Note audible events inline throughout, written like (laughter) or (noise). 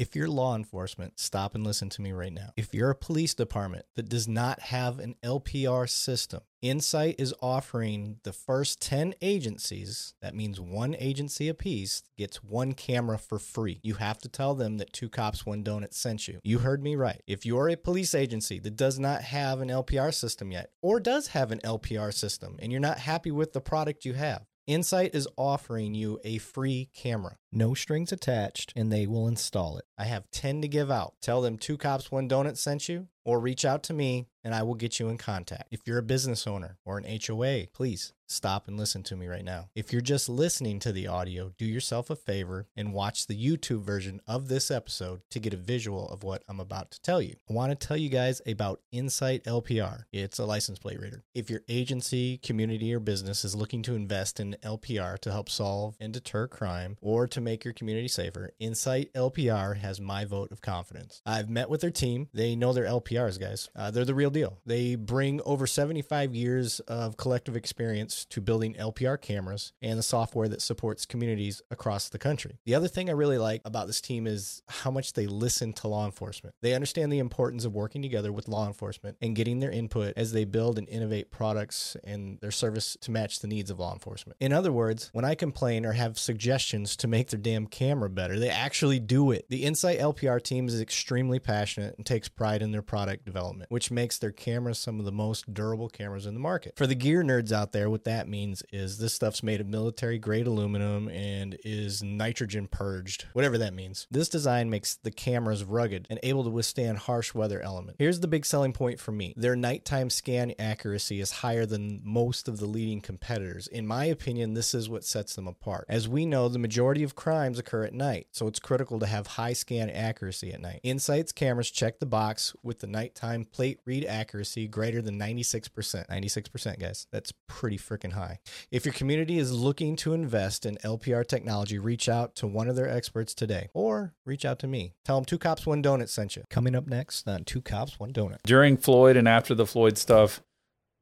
If you're law enforcement, stop and listen to me right now. If you're a police department that does not have an LPR system, Insight is offering the first 10 agencies, that means one agency apiece, gets one camera for free. You have to tell them that Two Cops, One Donut sent you. You heard me right. If you're a police agency that does not have an LPR system yet, or does have an LPR system, and you're not happy with the product you have, Insight is offering you a free camera, no strings attached, and they will install it. I have 10 to give out. Tell them two cops, one donut sent you, or reach out to me and I will get you in contact. If you're a business owner or an HOA, please stop and listen to me right now. If you're just listening to the audio, do yourself a favor and watch the YouTube version of this episode to get a visual of what I'm about to tell you. I want to tell you guys about Insight LPR. It's a license plate reader. If your agency, community, or business is looking to invest in LPR to help solve and deter crime or to make your community safer, Insight LPR has my vote of confidence. I've met with their team. They know their LPRs, guys. Uh, they're the real deal. They bring over 75 years of collective experience to building LPR cameras and the software that supports communities across the country. The other thing I really like about this team is how much they listen to law enforcement. They understand the importance of working together with law enforcement and getting their input as they build and innovate products and their service to match the needs of law enforcement. In other words, when I complain or have suggestions to make their damn camera better, they actually do it. The Insight LPR team is extremely passionate and takes pride in their product development, which makes their cameras some of the most durable cameras in the market. For the gear nerds out there, what that means is this stuff's made of military grade aluminum and is nitrogen purged, whatever that means. This design makes the cameras rugged and able to withstand harsh weather elements. Here's the big selling point for me their nighttime scan accuracy is higher than most of the leading competitors. In my opinion, this is what sets them apart. As we know, the majority of crimes occur at night, so it's critical to have high scan accuracy at night. Insight's cameras check the box with the nighttime plate read accuracy greater than 96%. 96%, guys. That's pretty freaking high. If your community is looking to invest in LPR technology, reach out to one of their experts today or reach out to me. Tell them Two Cops, One Donut sent you. Coming up next on Two Cops, One Donut. During Floyd and after the Floyd stuff,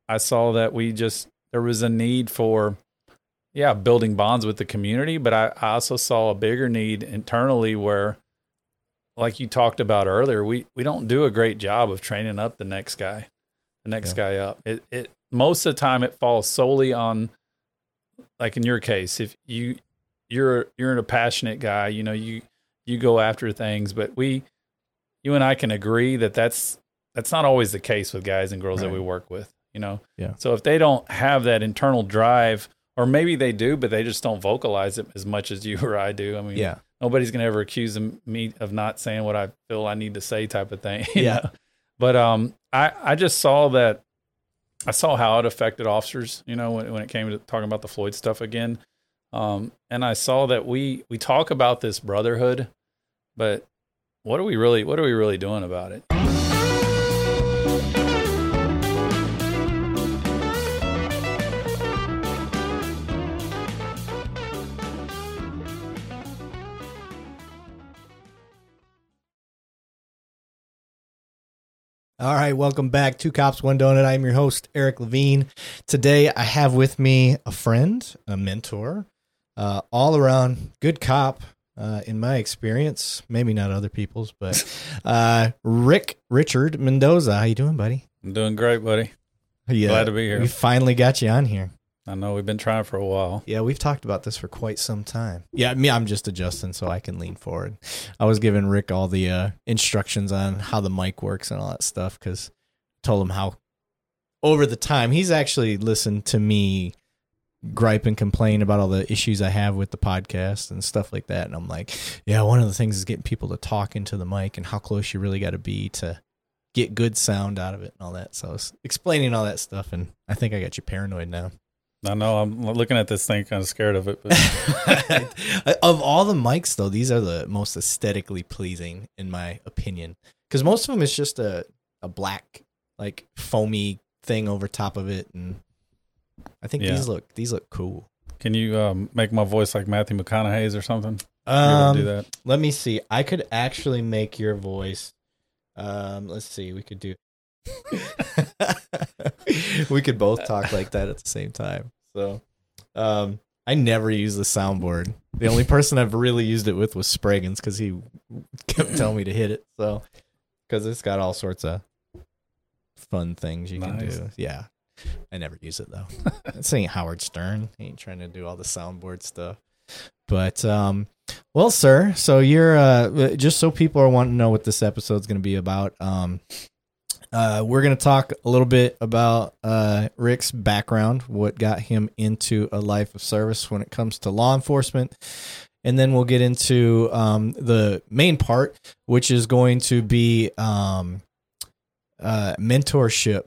I saw that we just, there was a need for, yeah, building bonds with the community, but I, I also saw a bigger need internally where, like you talked about earlier, we, we don't do a great job of training up the next guy, the next Yeah. guy up. It, it, most of the time it falls solely on, like in your case, if you, you're, you're a passionate guy, you know, you, you go after things, but we, you and I can agree that that's, that's not always the case with guys and girls that we work with, you know? Yeah. So if they don't have that internal drive, or maybe they do, but they just don't vocalize it as much as you or I do. I mean, Yeah. nobody's gonna ever accuse me of not saying what I feel I need to say, type of thing. (laughs) Yeah. know? But um, I I just saw that I saw how it affected officers. You know, when when it came to talking about the Floyd stuff again, um, and I saw that we we talk about this brotherhood, but what are we really what are we really doing about it? All right, welcome back. Two Cops, One Donut. I'm your host, Eric Levine. Today, I have with me a friend, a mentor, uh, all around good cop, uh, in my experience. Maybe not other people's, but (laughs) uh, Rick Richard Mendoza. How you doing, buddy? I'm doing great, buddy. Yeah, Glad to be here. We finally got you on here. I know we've been trying for a while. Yeah, we've talked about this for quite some time. Yeah, me, I'm just adjusting so I can lean forward. I was giving Rick all the uh, instructions on how the mic works and all that stuff because told him how over the time he's actually listened to me gripe and complain about all the issues I have with the podcast and stuff like that. And I'm like, yeah, one of the things is getting people to talk into the mic and how close you really got to be to get good sound out of it and all that. So I was explaining all that stuff, and I think I got you paranoid now. I know I'm looking at this thing, kind of scared of it. But (laughs) of all the mics though these are the most aesthetically pleasing in my opinion because most of them is just a, a black like foamy thing over top of it and i think Yeah. these look these look cool can you um, make my voice like Matthew McConaughey's or something? Um, do that? let me see i could actually make your voice um let's see we could do (laughs) we could both talk like that at the same time so um I never use the soundboard. The only person I've really used it with was Spraggins because he kept telling me to hit it. So, because it's got all sorts of fun things you can do. Yeah. I never use it though. (laughs) this ain't Howard Stern. He ain't trying to do all the soundboard stuff. But um well, sir, so you're uh just so people are wanting to know what this episode's going to be about. Um uh we're going to talk a little bit about uh Rick's background, what got him into a life of service when it comes to law enforcement. And then we'll get into um the main part, which is going to be um uh mentorship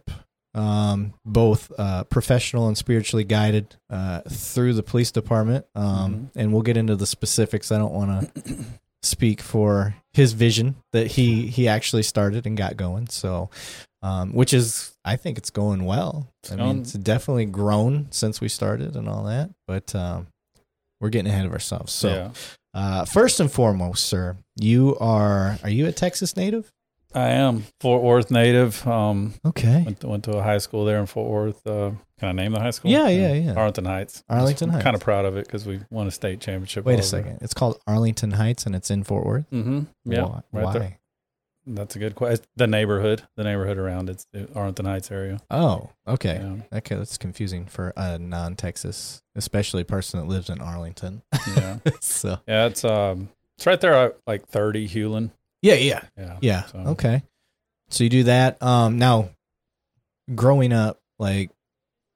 um, both uh, professional and spiritually guided uh, through the police department. Um, And we'll get into the specifics. I don't want to speak for his vision that he he actually started and got going. So, um, which is I think it's going well. I mean, Um, it's definitely grown since we started and all that. But um, we're getting ahead of ourselves. So, yeah. uh, first and foremost, sir, you are are you a Texas native? I am Fort Worth native. Um, Okay. went to, went to a high school there in Fort Worth. Uh, can I name the high school? Yeah, yeah, yeah. Arlington Heights. Arlington Heights. kind of proud of it because we won a state championship. Wait a second. It's called Arlington Heights and it's in Fort Worth. Mm-hmm. Yeah, Why? right Why? there. That's a good question. The neighborhood, the neighborhood around it's Arlington Heights area. Oh, okay. Yeah. Okay, that's confusing for a non-Texas, especially a person that lives in Arlington. Yeah. (laughs) so Yeah, it's um, it's right there, at, like thirty Hulen. yeah, yeah, Yeah, yeah. So- Okay, so you do that. Um, now, growing up, like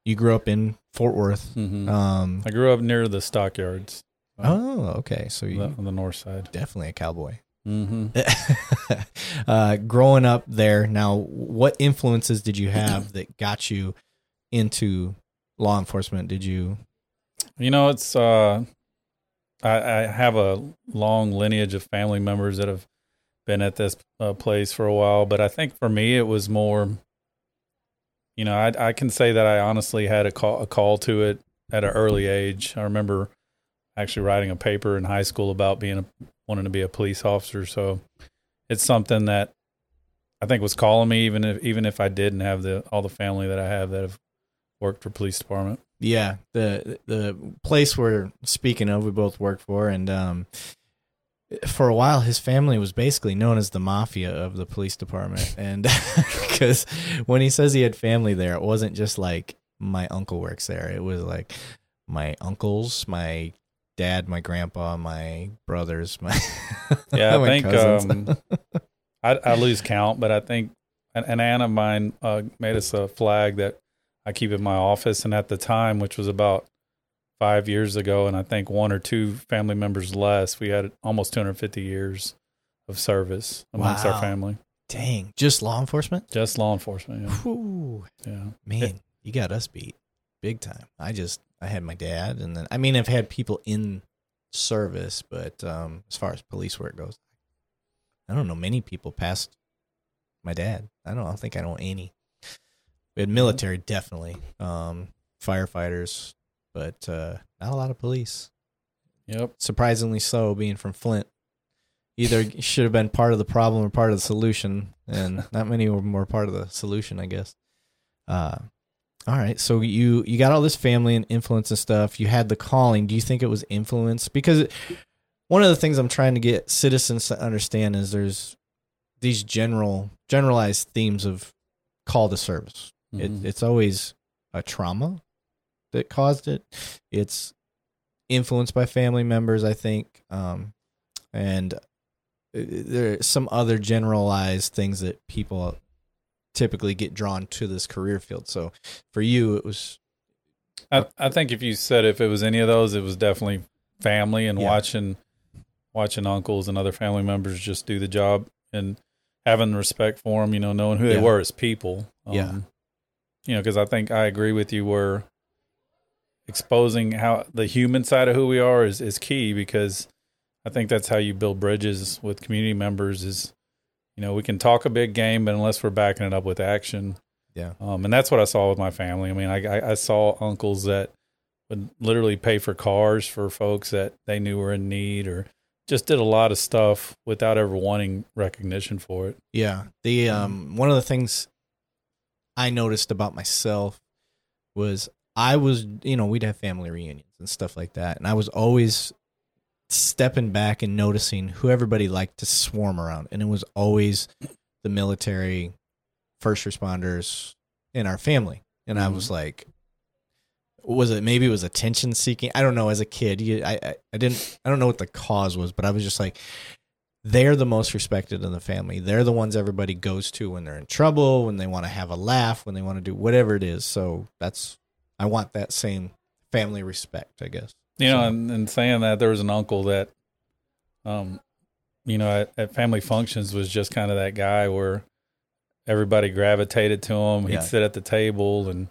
you grew up in Fort Worth. hmm Um, I grew up near the stockyards. oh, okay. So you the, on the north side. definitely a cowboy. Mm-hmm. (laughs) uh, growing up there, now what influences did you have (clears throat) that got you into law enforcement? Did you? You know, it's uh, I, I have a long lineage of family members that have been at this uh, place for a while, but I think for me it was more. You know, I I can say that I honestly had a call a call to it at an early age. I remember actually writing a paper in high school about being a wanting to be a police officer. So it's something that I think was calling me, even if even if I didn't have the all the family that I have that have worked for police department. Yeah, the the place we're speaking of, we both worked for, and um, for a while, his family was basically known as the mafia of the police department, (laughs) and (laughs) because when he says he had family there, it wasn't just like my uncle works there; it was like my uncles, my dad, my grandpa, my brothers, my (laughs) Yeah, I my think um, I, I lose count, but I think an, an aunt of mine uh, made us a flag that I keep in my office, and at the time, which was about five years ago, and I think one or two family members less, we had almost 250 years of service amongst Wow. our family, Dang, just law enforcement. just law enforcement. Yeah, Whew. yeah. Man, you got us beat big time. I just I had my dad and then I mean I've had people in service, but um as far as police work goes, I don't know many people past my dad. I don't, I don't think I know any. We had military definitely. Um firefighters, but uh not a lot of police. Yep. Surprisingly so being from Flint. Either should have been part of the problem or part of the solution, and (laughs) not many were more part of the solution, I guess. Uh, all right. So you you got all this family and influence and stuff. You had the calling. Do you think it was influence? Because it, one of the things I'm trying to get citizens to understand is there's these general generalized themes of call to service. Mhm. It, it's always a trauma that caused it. It's influenced by family members, I think, um, and uh, there are some other generalized things that people typically get drawn to this career field. So for you, it was I, I think if you said if it was any of those, it was definitely family and Yeah. watching watching uncles and other family members just do the job and having respect for them, you know, knowing who Yeah. they were as people. Um, Yeah. You know, because I think I agree with you where exposing how the human side of who we are is, is key because I think that's how you build bridges with community members is, you know, we can talk a big game, but unless we're backing it up with action, yeah, um, and that's what I saw with my family. I mean, I, I, I saw uncles that would literally pay for cars for folks that they knew were in need, or just did a lot of stuff without ever wanting recognition for it. yeah. The um one of the things I noticed about myself was I was you know we'd have family reunions and stuff like that. And I was always stepping back and noticing who everybody liked to swarm around. And it was always the military, first responders in our family. And I was mm-hmm. like, was it maybe it was attention seeking? I don't know. As a kid, you, I, I I didn't I don't know what the cause was, but I was just like, they're the most respected in the family. They're the ones everybody goes to when they're in trouble, when they want to have a laugh, when they want to do whatever it is. So that's I want that same family respect, I guess. You know, So- and, and saying that there was an uncle that, um, you know, at, at family functions was just kind of that guy where everybody gravitated to him. He'd Yeah. sit at the table and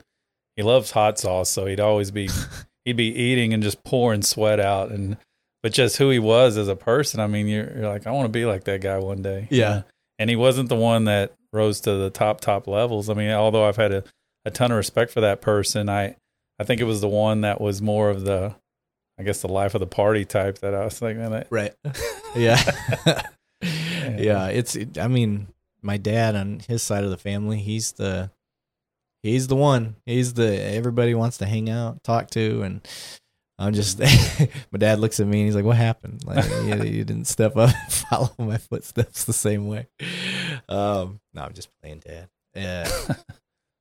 he loves hot sauce, so he'd always be (laughs) he'd be eating and just pouring sweat out and but just who he was as a person. I mean, you're, you're like, I want to be like that guy one day. you Yeah. know? And he wasn't the one that rose to the top top levels. I mean, although I've had a, a ton of respect for that person, I I think it was the one that was more of the I guess the life of the party type that I was thinking that Right. (laughs) (laughs) yeah. yeah. It's, it- I mean, my dad on his side of the family, he's the, he's the one. He's the, everybody wants to hang out, talk to. And I'm just, (laughs) my dad looks at me and he's like, what happened? Like, you, you didn't step up and follow my footsteps the same way. Um, no, I'm just playing dad. Yeah.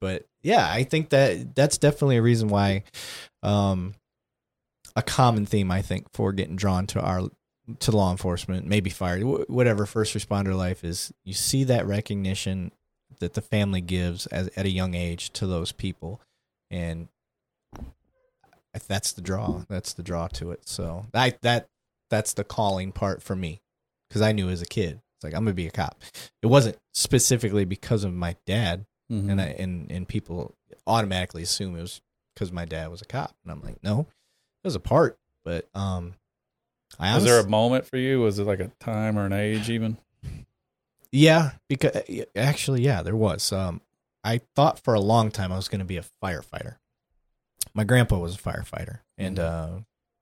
But yeah, I think that that's definitely a reason why, um, a common theme I think for getting drawn to our to law enforcement, maybe fire, wh- whatever first responder life is. You see that recognition that the family gives as, at a young age to those people, and that's the draw. That's the draw to it. So I that that's the calling part for me because I knew as a kid, it's like I'm gonna be a cop. It wasn't specifically because of my dad, Mhm. and I and and people automatically assume it was because my dad was a cop, and I'm like, no, it was a part, but um, I was there a moment for you? Was it like a time or an age even? yeah, because actually, yeah, there was. Um, I thought for a long time I was going to be a firefighter. My grandpa was a firefighter and uh,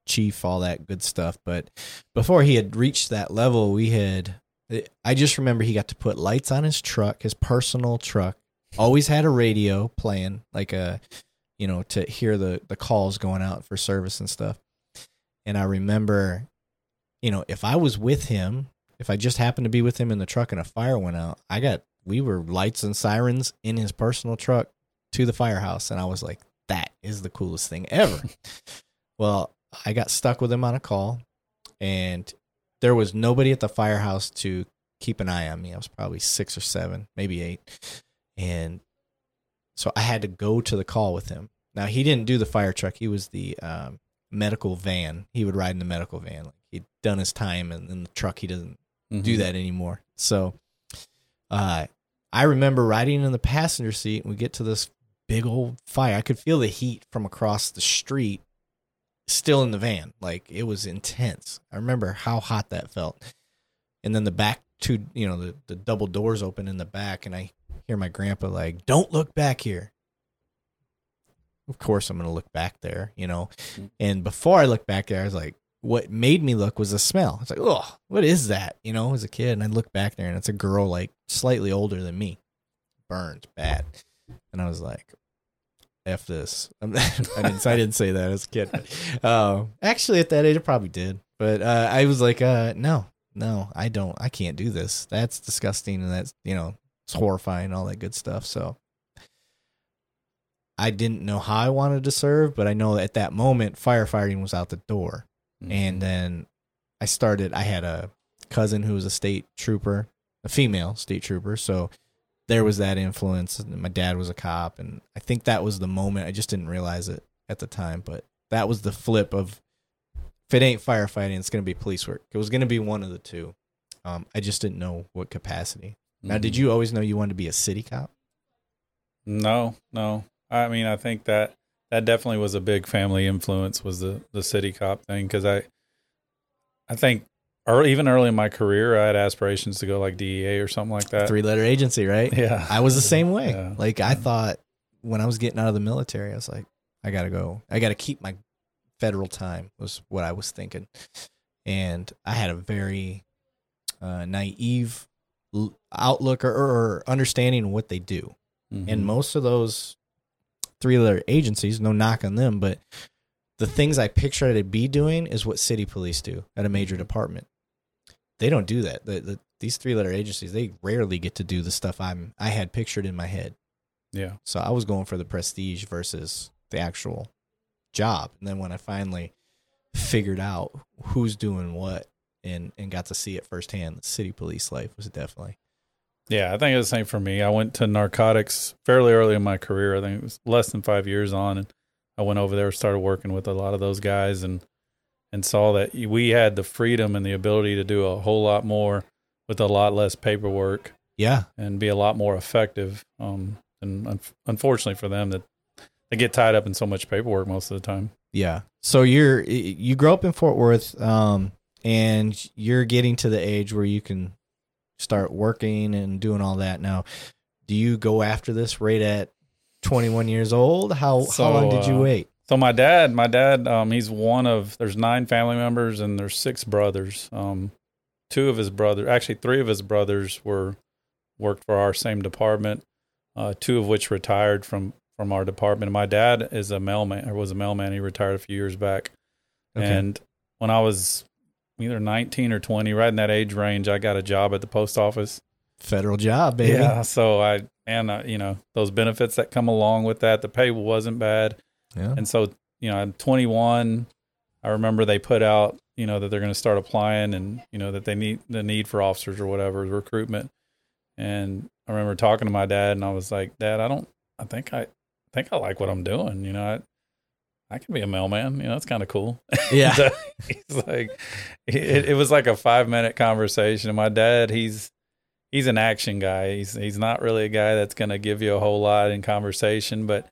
chief, all that good stuff. But before he had reached that level, we had. I just remember he got to put lights on his truck, his personal truck. Always had a radio playing, like a, you know, to hear the the calls going out for service and stuff. And I remember, you know, if I was with him, if I just happened to be with him in the truck and a fire went out, I got we were lights and sirens in his personal truck to the firehouse, and I was like, that is the coolest thing ever. (laughs) well, I got stuck with him on a call, and there was nobody at the firehouse to keep an eye on me. I was probably six or seven, maybe eight, and so I had to go to the call with him. Now he didn't do the fire truck; he was the um, medical van. He would ride in the medical van. Like he'd done his time, and in the truck he doesn't do Mhm. that anymore. So uh I remember riding in the passenger seat and we get to this big old fire. I could feel the heat from across the street still in the van. Like it was intense. I remember how hot that felt. And then the back two, you know, the, the double doors open in the back and I hear my grandpa like, "Don't look back here." Of course I'm going to look back there, you know. And before I looked back there, I was like, what made me look was the smell. It's like, oh, what is that? You know, as a kid, and I look back there, and it's a girl like slightly older than me, burned bad, and I was like, "F this." (laughs) I'm- (laughs) didn't. I didn't say that as a kid. Uh, (laughs) actually, at that age, I probably did, but uh, I was like, uh, "No, no, I don't. I can't do this. That's disgusting, and that's you know, it's horrifying, all that good stuff." So. I didn't know how I wanted to serve, but I know at that moment firefighting was out the door Mhm. and then I started. I had a cousin who was a state trooper, a female state trooper, so there was that influence. And my dad was a cop, and I think that was the moment. I just didn't realize it at the time, but that was the flip of if it ain't firefighting, it's gonna be police work. It was gonna be one of the two. Um, I just didn't know what capacity. Now, did Mhm. you always know you wanted to be a city cop? No, no. I mean, I think that that definitely was a big family influence was the the city cop thing because I, I think, or even early in my career, I had aspirations to go like DEA or something like that. Three letter agency, right? Yeah, I was the same way. Yeah. Like I thought when I was getting out of the military, I was like, I gotta go. I gotta keep my federal time was what I was thinking, and I had a very uh, naive outlook or, or understanding what they do. Mhm. And most of those three letter agencies, no knock on them, but the things I pictured it be doing is what city police do at a major department. They don't do that. The, the, these three letter agencies, they rarely get to do the stuff I'm I had pictured in my head. Yeah. So I was going for the prestige versus the actual job. And then when I finally figured out who's doing what and and got to see it firsthand, the city police life was definitely Yeah, I think it was the same for me. I went to narcotics fairly early in my career. I think it was less than five years on, and I went over there, started working with a lot of those guys, and and saw that we had the freedom and the ability to do a whole lot more with a lot less paperwork yeah. and be a lot more effective. Um, and un- unfortunately for them, that they get tied up in so much paperwork most of the time. Yeah. So you're you grow up in Fort Worth, um, and you're getting to the age where you can start working and doing all that. Now, do you go after this right at 21 years old? How So, how long did you uh, wait? So my dad, my dad, um, he's one of there's nine family members and there's six brothers. Um, two of his brothers, actually three of his brothers were worked for our same department. Uh, two of which retired from from our department. My dad is a mailman or was a mailman. He retired a few years back. Okay. And when I was either 19 or 20, right in that age range, I got a job at the post office. Federal job, baby. Yeah. So I, and uh, you know, those benefits that come along with that, the pay wasn't bad. Yeah. And so, you know, I'm 21. I remember they put out, you know, that they're going to start applying and, you know, that they need the need for officers or whatever, recruitment. And I remember talking to my dad and I was like, Dad, I don't, I think I, I think I like what I'm doing. You know, I, I can be a mailman. You know, it's kind of cool. (laughs) Yeah. So he's like, it, it was like a five minute conversation. And my dad, he's, he's an action guy. He's, he's not really a guy that's going to give you a whole lot in conversation, but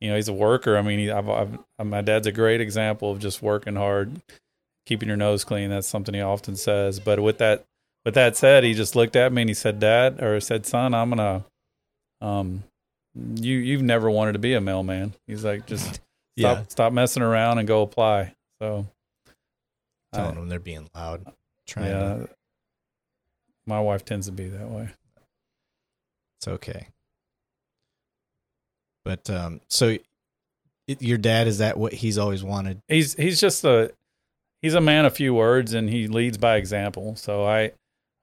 you know, he's a worker. I mean, he, I've, I've, my dad's a great example of just working hard, keeping your nose clean. That's something he often says. But with that, with that said, he just looked at me and he said, "Dad," or said, "Son, I'm gonna, um, you you've never wanted to be a mailman." He's like, "Just stop, Yeah. stop messing around and go apply." So, Telling I- them they're being loud. Trying yeah, to, my wife tends to be that way. it's okay. But um, so it, your dad is that what he's always wanted? he's he's just a he's a man of few words and he leads by example. So I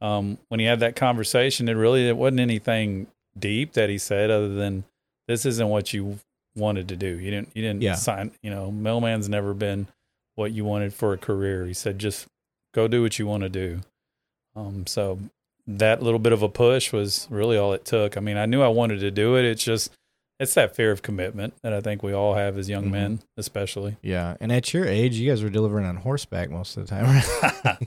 um when he had that conversation it really it wasn't anything deep that he said other than this isn't what you wanted to do. You didn't you didn't Yeah. sign, you know, mailman's never been what you wanted for a career. He said just go do what you want to do. Um so that little bit of a push was really all it took. I mean, I knew I wanted to do it. It's just it's that fear of commitment that I think we all have as young Mhm. men, especially. Yeah, and at your age, you guys were delivering on horseback most of the time. (laughs)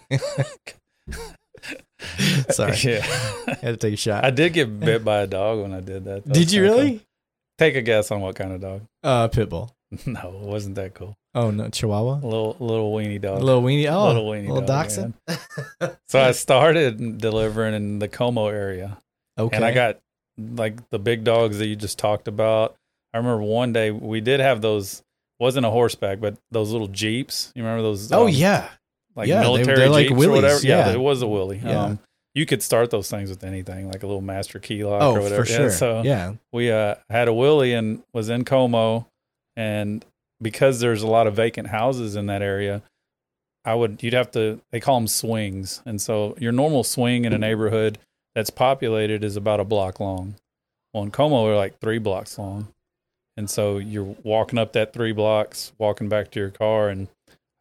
(laughs) Sorry, Yeah. (laughs) had to take a shot. I did get bit by a dog when I did that. though. Did you really? Take a guess on what kind of dog? (laughs) Uh, pitbull. No, it wasn't that cool. Oh no, Chihuahua. Little little weenie dog. little weenie. Oh, little weenie little dog, dachshund. (laughs) So I started delivering in the Como area. okay. And I got like the big dogs that you just talked about. I remember one day we did have those wasn't a horseback, but those little jeeps. You remember those? Oh um, yeah. like Yeah, military they're like jeeps or whatever. Yeah, yeah. it was a Willie. Yeah. Um, you could start those things with anything, like a little master key lock Oh, or whatever. for Yeah, sure. so yeah. we uh, had a Willie and was in Como, and because there's a lot of vacant houses in that area, I would you'd have to they call them swings, and so your normal swing in a neighborhood that's populated is about a block long. Well, in Como, they're like three blocks long, and so you're walking up that three blocks, walking back to your car, and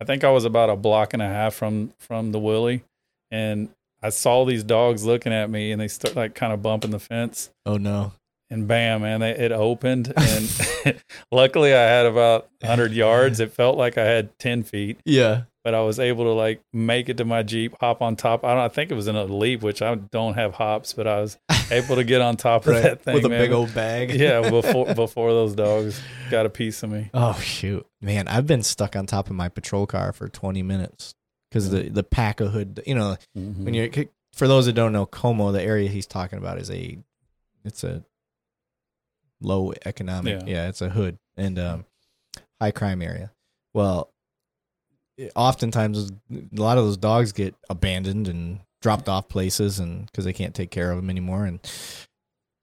I think I was about a block and a half from from the Willie, and I saw these dogs looking at me, and they start like kind of bumping the fence, Oh no. and bam, man, they, it opened. And (laughs) luckily, I had about 100 yards. It felt like I had 10 feet, Yeah. but I was able to like make it to my Jeep, hop on top. I don't, I think it was in a leap, which I don't have hops, but I was (laughs) able to get on top of Right. that thing With a man. big old bag. (laughs) yeah, before before those dogs got a piece of me. Oh shoot, man! I've been stuck on top of my patrol car for 20 minutes because the the pack of hood. You know, Mhm. when you're for those that don't know, Como, the area he's talking about is a it's a low economic. Yeah. Yeah, it's a hood and um, high crime area. Well, oftentimes a lot of those dogs get abandoned and dropped off places, and because they can't take care of them anymore, and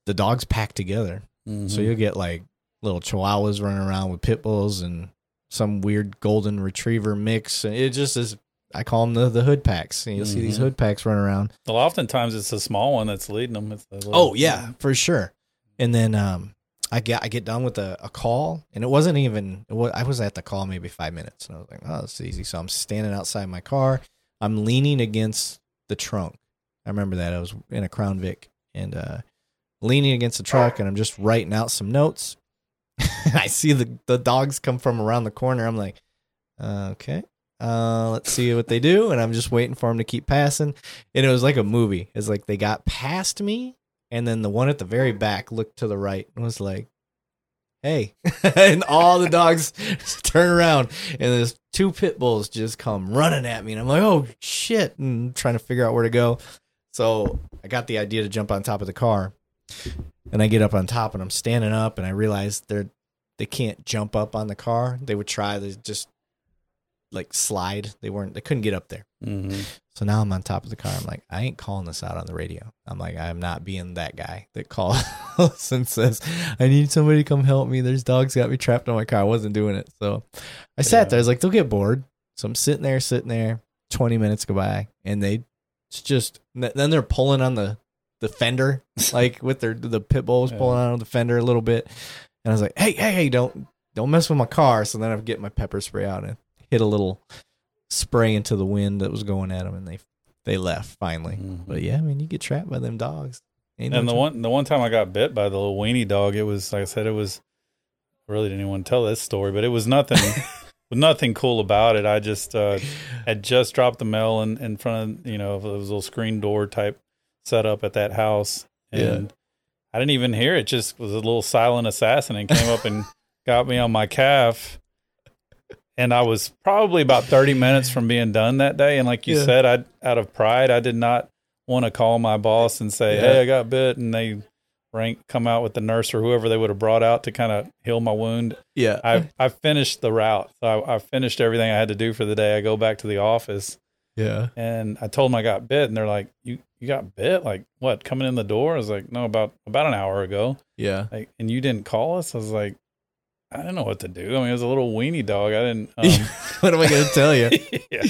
the dogs pack together. So Mhm. you'll get like little chihuahuas running around with pit bulls and some weird golden retriever mix. And it just is. I call them the, the hood packs. And you'll see these Mhm. hood packs run around. Well, oftentimes it's a small one that's leading them. It's the little, Oh yeah, for sure. And then um, I get I get done with a, a call, and it wasn't even. It was, I was at the call maybe five minutes, and I was like, oh, this is easy. So I'm standing outside my car. I'm leaning against the trunk. I remember that I was in a Crown Vic and uh, leaning against the truck, and I'm just writing out some notes. (laughs) I see the the dogs come from around the corner. I'm like, uh, okay. Uh, let's see what they do, and I'm just waiting for them to keep passing. And it was like a movie. It's like they got past me, and then the one at the very back looked to the right and was like, "Hey!" (laughs) and all the dogs (laughs) turn around, and there's two pit bulls just come running at me, and I'm like, "Oh shit!" and trying to figure out where to go. So I got the idea to jump on top of the car, and I get up on top, and I'm standing up, and I realize they're they can't jump up on the car. They would try to just like slide. They weren't. They couldn't get up there. hmm So now I'm on top of the car. I'm like, I ain't calling this out on the radio. I'm like, I'm not being that guy that calls (laughs) and says, I need somebody to come help me. There's dogs got me trapped on my car. I wasn't doing it. So I sat Yeah. there. I was like, they'll get bored. So I'm sitting there, sitting there. 20 minutes go by, and they it's just then they're pulling on the the fender, (laughs) like with their the pit bulls Yeah. pulling on the fender a little bit. And I was like, hey, hey, hey, don't don't mess with my car. So then I get my pepper spray out and hit a little spray into the wind that was going at them, and they they left finally. Mhm. But yeah, I mean, you get trapped by them dogs. Ain't no And the tell- one the one time I got bit by the little weenie dog, it was like I said, it was I really didn't even to tell this story, but it was nothing (laughs) nothing cool about it. I just uh had just dropped the mail in, in front of you know, it was a little screen door type setup at that house. And I didn't even hear it, just was a little silent assassin and came up and (laughs) got me on my calf. And I was probably about 30 minutes from being done that day. And like you Yeah. said, I out of pride, I did not want to call my boss and say, Yeah. Hey, I got bit and they rank come out with the nurse or whoever they would have brought out to kind of heal my wound. yeah, I I finished the route. So I, I finished everything I had to do for the day. I go back to the office yeah, and I told them I got bit, and they're like, "You you got bit? Like what? Coming in the door?" I was like, "No, about about an hour ago." yeah. Like, and you didn't call us? I was like, I didn't know what to do. I mean, it was a little weenie dog. I didn't. (laughs) Um, (laughs) what am I gonna tell you? (laughs) yeah,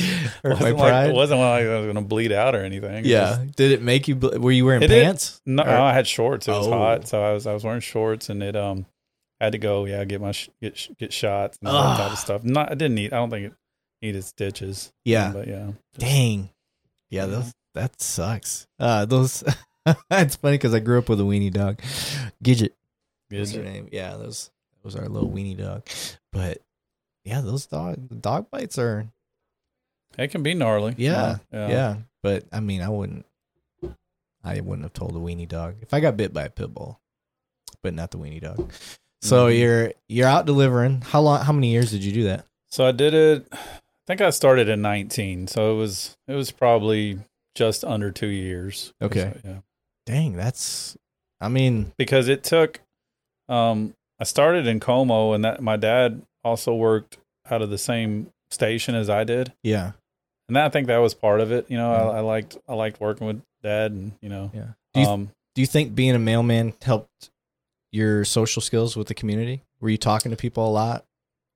Hurt my wasn't like, pride. it wasn't like I was going to bleed out or anything. It yeah. was- Did it make you? bl- Were you wearing pants? no, Or- I had shorts. It was Oh. hot, so I was I was wearing shorts, and it um I had to go. Yeah, get my sh- get sh- get shots and all that type of stuff. Not I didn't need. I don't think it needed stitches. Yeah. but yeah. Dang. Yeah, those that sucks. Uh, those. it's funny because I grew up with a weenie dog, Gidget. Her name? Yeah, those are our little weenie dog. But yeah, those dog dog bites are It can be gnarly. yeah, yeah. yeah. But I mean, I wouldn't. I wouldn't have told a weenie dog if I got bit by a pit bull, but not the weenie dog. So Mhm. you're you're out delivering. How long? How many years did you do that? So I did it. I think I started at 19, so it was it was probably just under two years. Okay. So, yeah, Dang, that's. I mean, because it took. Um, I started in Como, and that my dad also worked out of the same station as I did, yeah, and that, I think that was part of it. You know, Mhm. I, I liked I liked working with dad, and you know, yeah. Do you um, do you think being a mailman helped your social skills with the community? Were you talking to people a lot?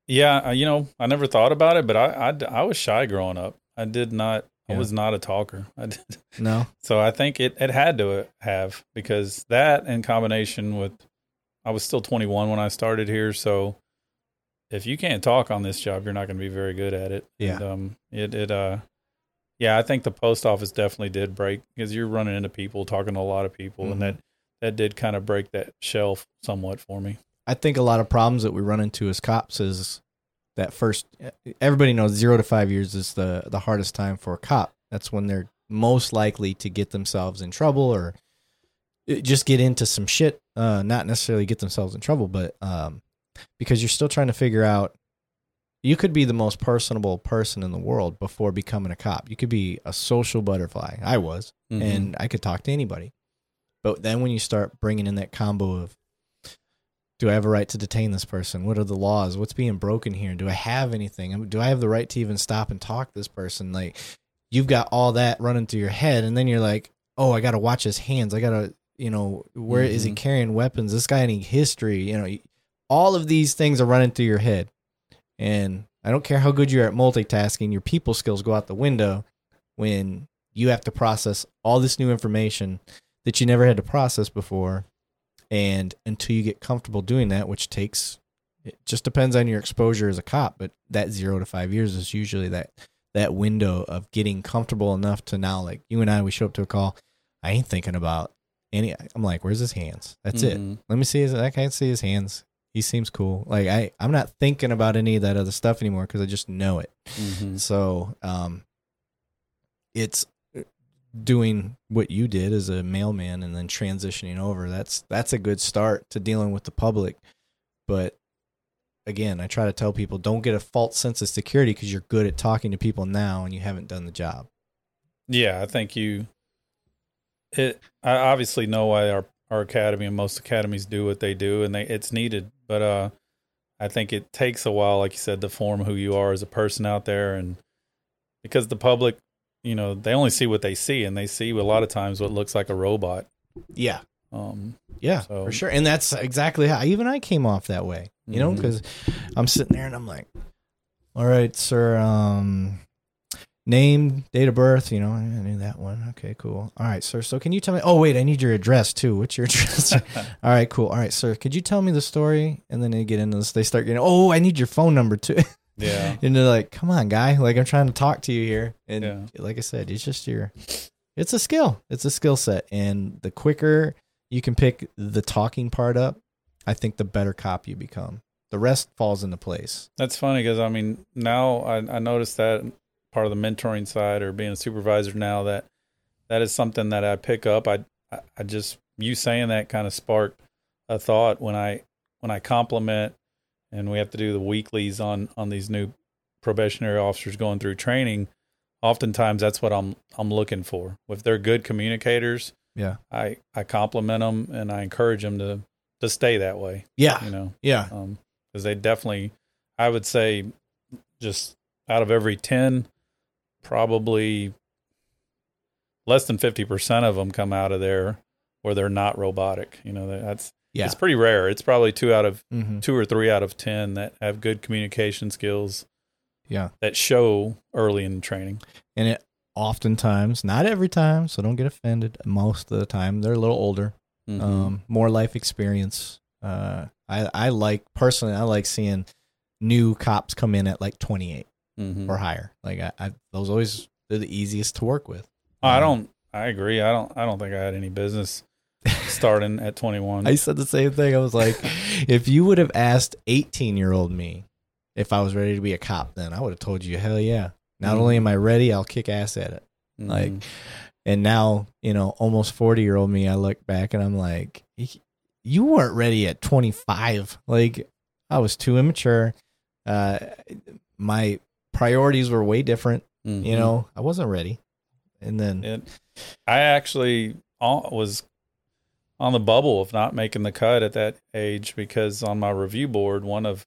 yeah, you know, I never thought about it, but I I, I was shy growing up. I did not. I was not a talker. (laughs) I did. No. So I think it, it had to have because that in combination with I was still 21 when I started here, so if you can't talk on this job, you're not going to be very good at it. Yeah. And, um, it it uh, yeah, I think the post office definitely did break because you're running into people, talking to a lot of people, Mhm. and that that did kind of break that shelf somewhat for me. I think a lot of problems that we run into as cops is that first everybody knows 0 to 5 years is the the hardest time for a cop. That's when they're most likely to get themselves in trouble or just get into some shit, uh not necessarily get themselves in trouble, but um because you're still trying to figure out you could be the most personable person in the world before becoming a cop. You could be a social butterfly. I was Mhm. and I could talk to anybody. But then when you start bringing in that combo of, do I have a right to detain this person? What are the laws? What's being broken here? Do I have anything? Do I have the right to even stop and talk to this person? Like, you've got all that running through your head, and then you're like, oh, I got to watch his hands. I got to, you know, where is he Mhm. carrying weapons? This guy any history? You know, all of these things are running through your head, And I don't care how good you're at multitasking, your people skills go out the window when you have to process all this new information that you never had to process before. And until you get comfortable doing that, which takes, it just depends on your exposure as a cop, but that zero to five years is usually that that window of getting comfortable enough to now, like you and I, we show up to a call. I ain't thinking about any. I'm like, where's his hands? That's it. Mhm. Let me see his. I can't see his hands. He seems cool. Like I, I'm not thinking about any of that other stuff anymore because I just know it. Mhm. So, um, it's uh, doing what you did as a mailman and then transitioning over. That's that's a good start to dealing with the public. But again, I try to tell people don't get a false sense of security because you're good at talking to people now and you haven't done the job. Yeah, I think you. It. I obviously know why our our academy and most academies do what they do, and they it's needed. But uh, I think it takes a while, like you said, to form who you are as a person out there, and because the public, you know, they only see what they see, and they see a lot of times what looks like a robot. Yeah. Um, Yeah, So- for sure. And that's exactly how even I came off that way, you know, Mhm. because I'm sitting there and I'm like, all right, sir, um, name, date of birth, you know, I knew that one. Okay, cool. All right, sir. So can you tell me? Oh, wait, I need your address too. What's your (laughs) address? (laughs) all right, cool. All right, sir. Could you tell me the story? And then they get into this. They start getting, oh, I need your phone number too. (laughs) yeah, and they're like, come on, guy. Like, I'm trying to talk to you here. And Yeah. like I said, it's just your, it's a skill. It's a skill set. And the quicker you can pick the talking part up, I think the better cop you become. The rest falls into place. That's funny because I mean now I, I noticed that part of the mentoring side or being a supervisor now that that is something that I pick up. I I, just you saying that kind of sparked a thought when I when I compliment and we have to do the weeklies on on these new probationary officers going through training. Oftentimes that's what I'm I'm looking for. If they're good communicators, Yeah. I I compliment them and I encourage them to to stay that way. Yeah. You know Yeah. um because they definitely i would say just out of every 10 probably less than 50% of them come out of there where they're not robotic you know that's Yeah. it's pretty rare it's probably two out of hmm two or three out of 10 that have good communication skills Yeah. that show early in training And it oftentimes, not every time, so don't get offended. Most of the time, they're a little older, Mhm. um, more life experience. Uh, I, I like, personally, I like seeing new cops come in at like 28 Mhm. or higher. Like, I, I those always, they're the easiest to work with. i Um, don't i agree i don't i don't think i had any business starting at 21 (laughs) I said the same thing. I was like, (laughs) if you would have asked 18 year old me if I was ready to be a cop, then I would have told you, hell yeah. Not Mhm. only am I ready, I'll kick ass at it. like, Mhm. And now, you know, almost 40 year old me, I look back and I'm like, you weren't ready at 25. Like, I was too immature. Uh, my priorities were way different. You Mhm. know, I wasn't ready. And then, It, I actually was on the bubble of not making the cut at that age because on my review board, one of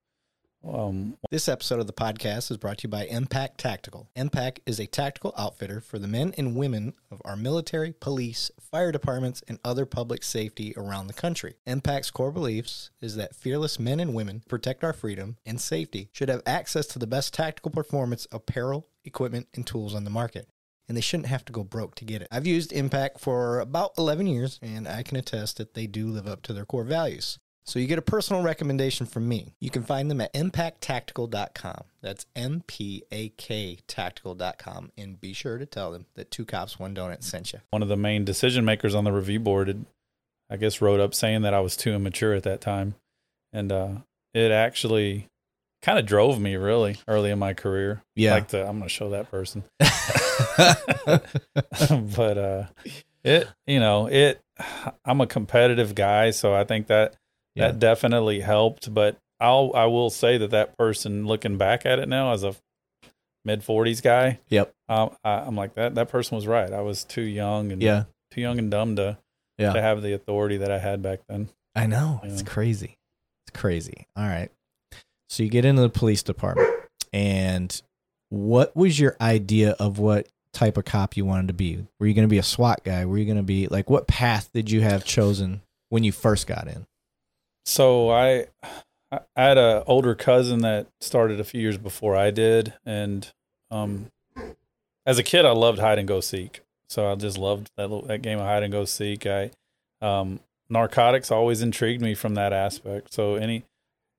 um, This episode of the podcast is brought to you by Impact Tactical. Impact is a tactical outfitter for the men and women of our military, police, fire departments, and other public safety around the country. Impact's core beliefs is that fearless men and women protect our freedom and safety should have access to the best tactical performance apparel, equipment, and tools on the market. And they shouldn't have to go broke to get it. I've used Impact for about 11 years, and I can attest that they do live up to their core values. So you get a personal recommendation from me. You can find them at impacttactical.com. That's M P A K tactical.com. And be sure to tell them that Two Cops, One Donut sent you. one of the main decision makers on the review board, I guess, wrote up saying that I was too immature at that time, and uh, it actually kind of drove me really early in my career. like the I'm going to show that person. (laughs) but uh it you know it i'm a competitive guy so i think that Yeah. that definitely helped but i'll i will say that that person looking back at it now as a mid 40s guy Yep. um, I, i'm like that that person was right i was too young and yeah. too young and dumb to Yeah. to have the authority that i had back then I know. It's crazy. It's crazy. All right. So you get into the police department, and what was your idea of what type of cop you wanted to be? Were you going to be a SWAT guy? Were you going to be like, what path did you have chosen when you first got in? So i I had a older cousin that started a few years before I did, and um, as a kid, I loved hide and go seek. So I just loved that that game of hide and go seek. I um, narcotics always intrigued me from that aspect. So any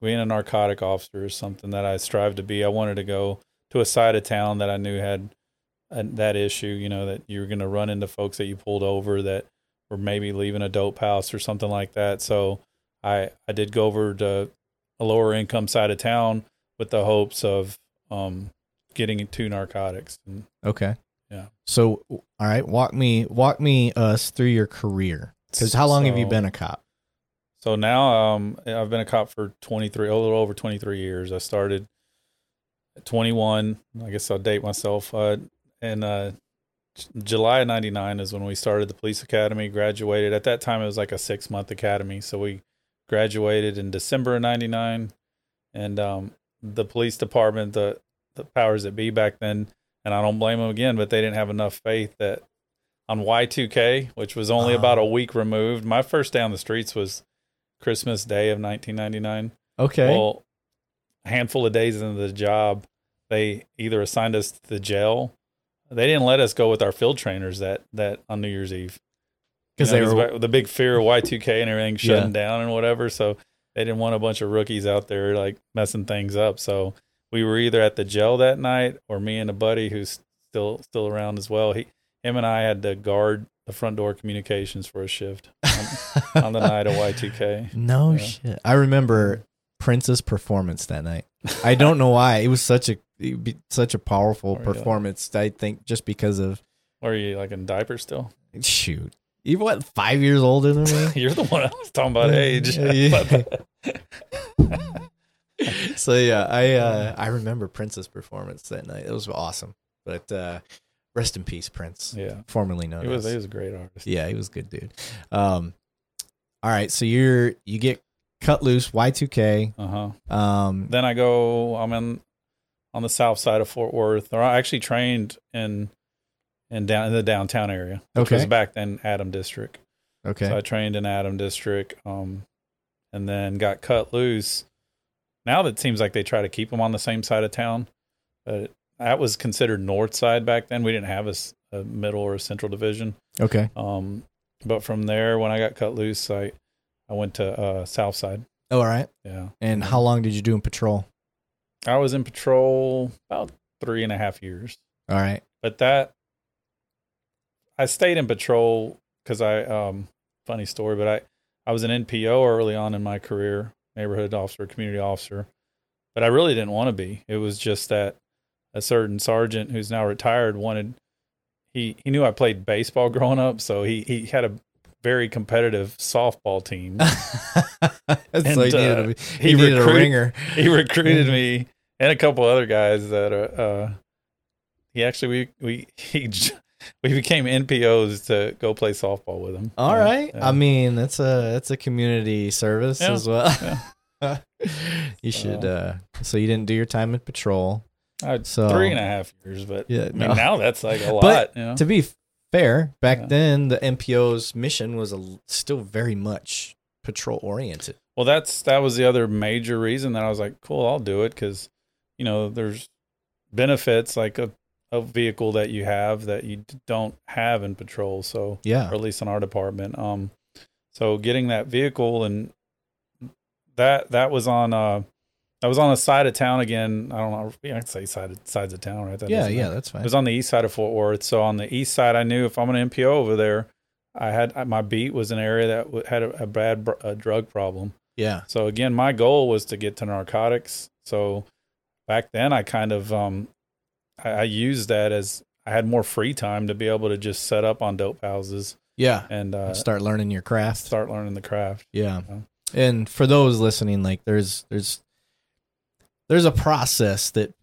being a narcotic officer is something that I strive to be. I wanted to go to a side of town that I knew had uh, that issue. You know that you were going to run into folks that you pulled over that were maybe leaving a dope house or something like that. So I I did go over to a lower income side of town with the hopes of um, getting into narcotics. And Okay. Yeah. So, all right, walk me walk me us through your career. Because how long have you been a cop? So now um, I've been a cop for 23, a little over 23 years. I started at 21. I guess I'll date myself. Uh, and uh, July of 99 is when we started the police academy, graduated. At that time, it was like a six month academy. So we graduated in December of 99. And um, the police department, the, the powers that be back then, and I don't blame them again, but they didn't have enough faith that on Y2K, which was only Ah. about a week removed. My first day on the streets was Christmas Day of 1999. Okay. Well, a handful of days into the job, they either assigned us to the jail. They didn't let us go with our field trainers that that on New Year's Eve Because You they were the big fear of Y2K and everything shutting down and whatever. So they didn't want a bunch of rookies out there like messing things up. So we were either at the jail that night or me and a buddy who's still still around as well. He him and I had to guard the front door communications for a shift on, (laughs) on the night of Y2K. No Yeah. shit. I remember Prince's performance that night. I don't know why. It was such a be such a powerful yeah. performance. I think just because of are you like in diapers still? shoot. You what? Five years older than me. (laughs) You're the one I was talking about age. (laughs) Yeah. (laughs) so yeah, I uh, I remember Prince's performance that night. It was awesome. But uh, rest in peace, Prince, yeah. formerly known He was as. he was a great artist. Yeah, he was a good dude. Um, all right, so you're you get cut loose Y two K. Uh-huh. Um, Then I go I'm in on the south side of Fort Worth. Or I actually trained in in down in the downtown area. Which was back then Adam District. okay, So I trained in Adam District, um, and then got cut loose. Now that seems like they try to keep them on the same side of town, but that was considered north side back then. We didn't have a middle or a central division. okay. Um, but from there, when I got cut loose, I I went to uh, south side. Oh, all right. Yeah, And how long did you do in patrol? I was in patrol about three and a half years. All right. but that I stayed in patrol because I um funny story, but I I was an NPO early on in my career, neighborhood officer, community officer, but I really didn't want to be. It was just that a certain sergeant who's now retired wanted he he knew I played baseball (laughs) growing up, so he he had a very competitive softball team. (laughs) so And, he needed, uh, a, he he needed a ringer. he recruited me (laughs) and a couple other guys that uh, uh he actually we we he (laughs) we became NPOs to go play softball with him. All Yeah, right. yeah. I mean, that's a that's a community service Yeah, as well. (laughs) you should. So- uh So you didn't do your time in patrol. I, So three and a half years, but Yeah, I mean no. now that's like a (laughs) lot. But you know? To be fair, back Yeah. then the NPO's mission was a, still very much patrol oriented. well, that's that was the other major reason that I was like, cool, I'll do it because you know there's benefits like a a vehicle that you have that you don't have in patrol. So Yeah. or at least in our department. Um, so getting that vehicle and that that was on uh that was on the side of town again. I don't know. Yeah, I'd say side of, sides of town, right? That Yeah. Yeah. That's It was on the east side of Fort Worth. So on the east side, I knew if I'm an NPO over there, I had my beat was an area that had a, a bad br- a drug problem. Yeah. So again, my goal was to get to narcotics. So back then, I kind of um, I, I used that as I had more free time to be able to just set up on dope houses Yeah. and uh, Start learning your craft. start learning the craft. Yeah. Yeah. And for those listening, like there's there's there's a process that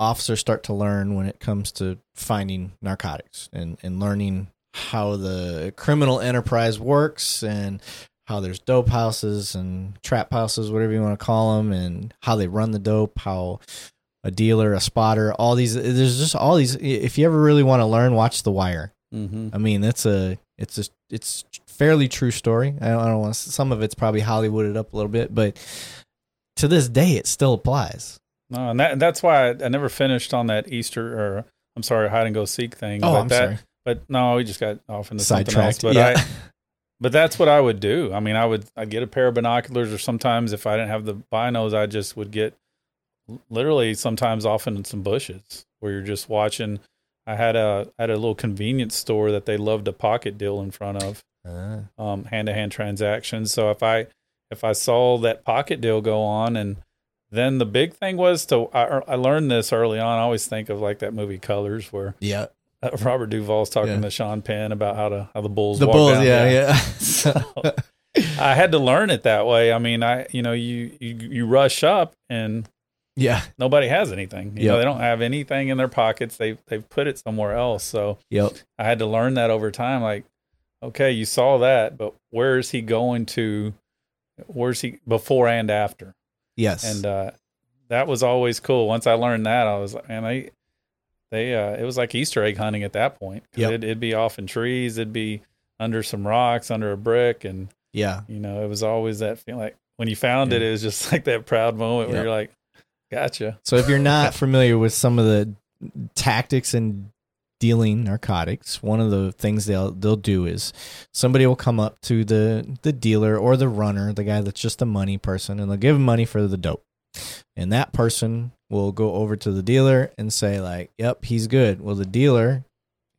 officers start to learn when it comes to finding narcotics and, and learning how the criminal enterprise works and how there's dope houses and trap houses, whatever you want to call them, and how they run the dope, how a dealer, a spotter, all these there's just all these if you ever really want to learn, watch The Wire. Mm-hmm. I mean, that's a it's a it's fairly true story. I don't, I don't want to, some of it's probably Hollywooded up a little bit, but to this day, it still applies. No, and that that's why I, I never finished on that Easter or I'm sorry, hide and go seek thing. Oh, but I'm that, sorry. But no, we just got off into something else. But yeah. I, but that's what I would do. I mean, I would I'd get a pair of binoculars, or sometimes if I didn't have the binos, I just would get literally sometimes often in some bushes where you're just watching. I had a I had a little convenience store that they loved a pocket deal in front of Uh, um, hand-to-hand transactions. So if I if I saw that pocket deal go on, and then the big thing was to I, I learned this early on. I always think of like that movie Colors, where yeah. (laughs) Robert Duvall's talking Yeah. to Sean Penn about how to how the bulls The walk Bulls. Yeah. Yeah. (laughs) (laughs) I had to learn it that way. I mean, I you know you you, you rush up and yeah. nobody has anything. You Yep. know, they don't have anything in their pockets. They they've put it somewhere else. So Yep. I had to learn that over time. Like, okay, you saw that, but where is he going to? Where's he before and after? Yes. And uh, that was always cool. Once I learned that, I was like, man, they they uh, it was like Easter egg hunting at that point. Yep. It'd, it'd be off in trees. It'd be under some rocks, under a brick, and yeah. you know, it was always that feeling. Like when you found it, Yeah. it was just (laughs) like that proud moment where you're like, gotcha. So if you're not familiar with some of the tactics in dealing narcotics, one of the things they'll they'll do is somebody will come up to the the dealer or the runner, the guy that's just a money person, and they'll give him money for the dope. And that person will go over to the dealer and say like, "Yep, he's good." Well, the dealer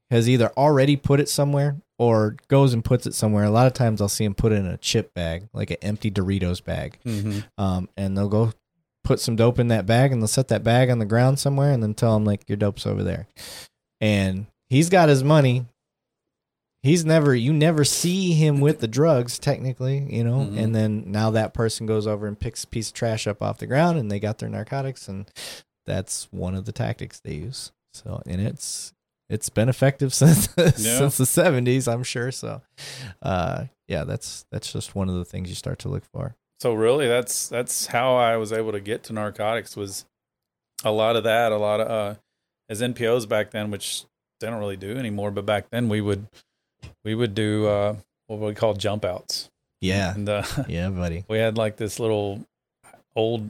has either already put it somewhere or goes and puts it somewhere. A lot of times I'll see him put it in a chip bag, like an empty Doritos bag Mm-hmm. um, and they'll go put some dope in that bag and they'll set that bag on the ground somewhere and then tell him like your dope's over there. And he's got his money. He's never you never see him with the drugs technically you know? Mhm. and then now that person goes over and picks a piece of trash up off the ground and they got their narcotics and that's one of the tactics they use. So and it's it's been effective (laughs) since since the 70s i'm sure so uh yeah that's that's just one of the things you start to look for So really, that's that's how I was able to get to narcotics was a lot of that, a lot of uh, as NPOs back then, which they don't really do anymore. But back then, we would we would do uh, what we call jump outs, yeah and uh, (laughs) yeah buddy we had like this little old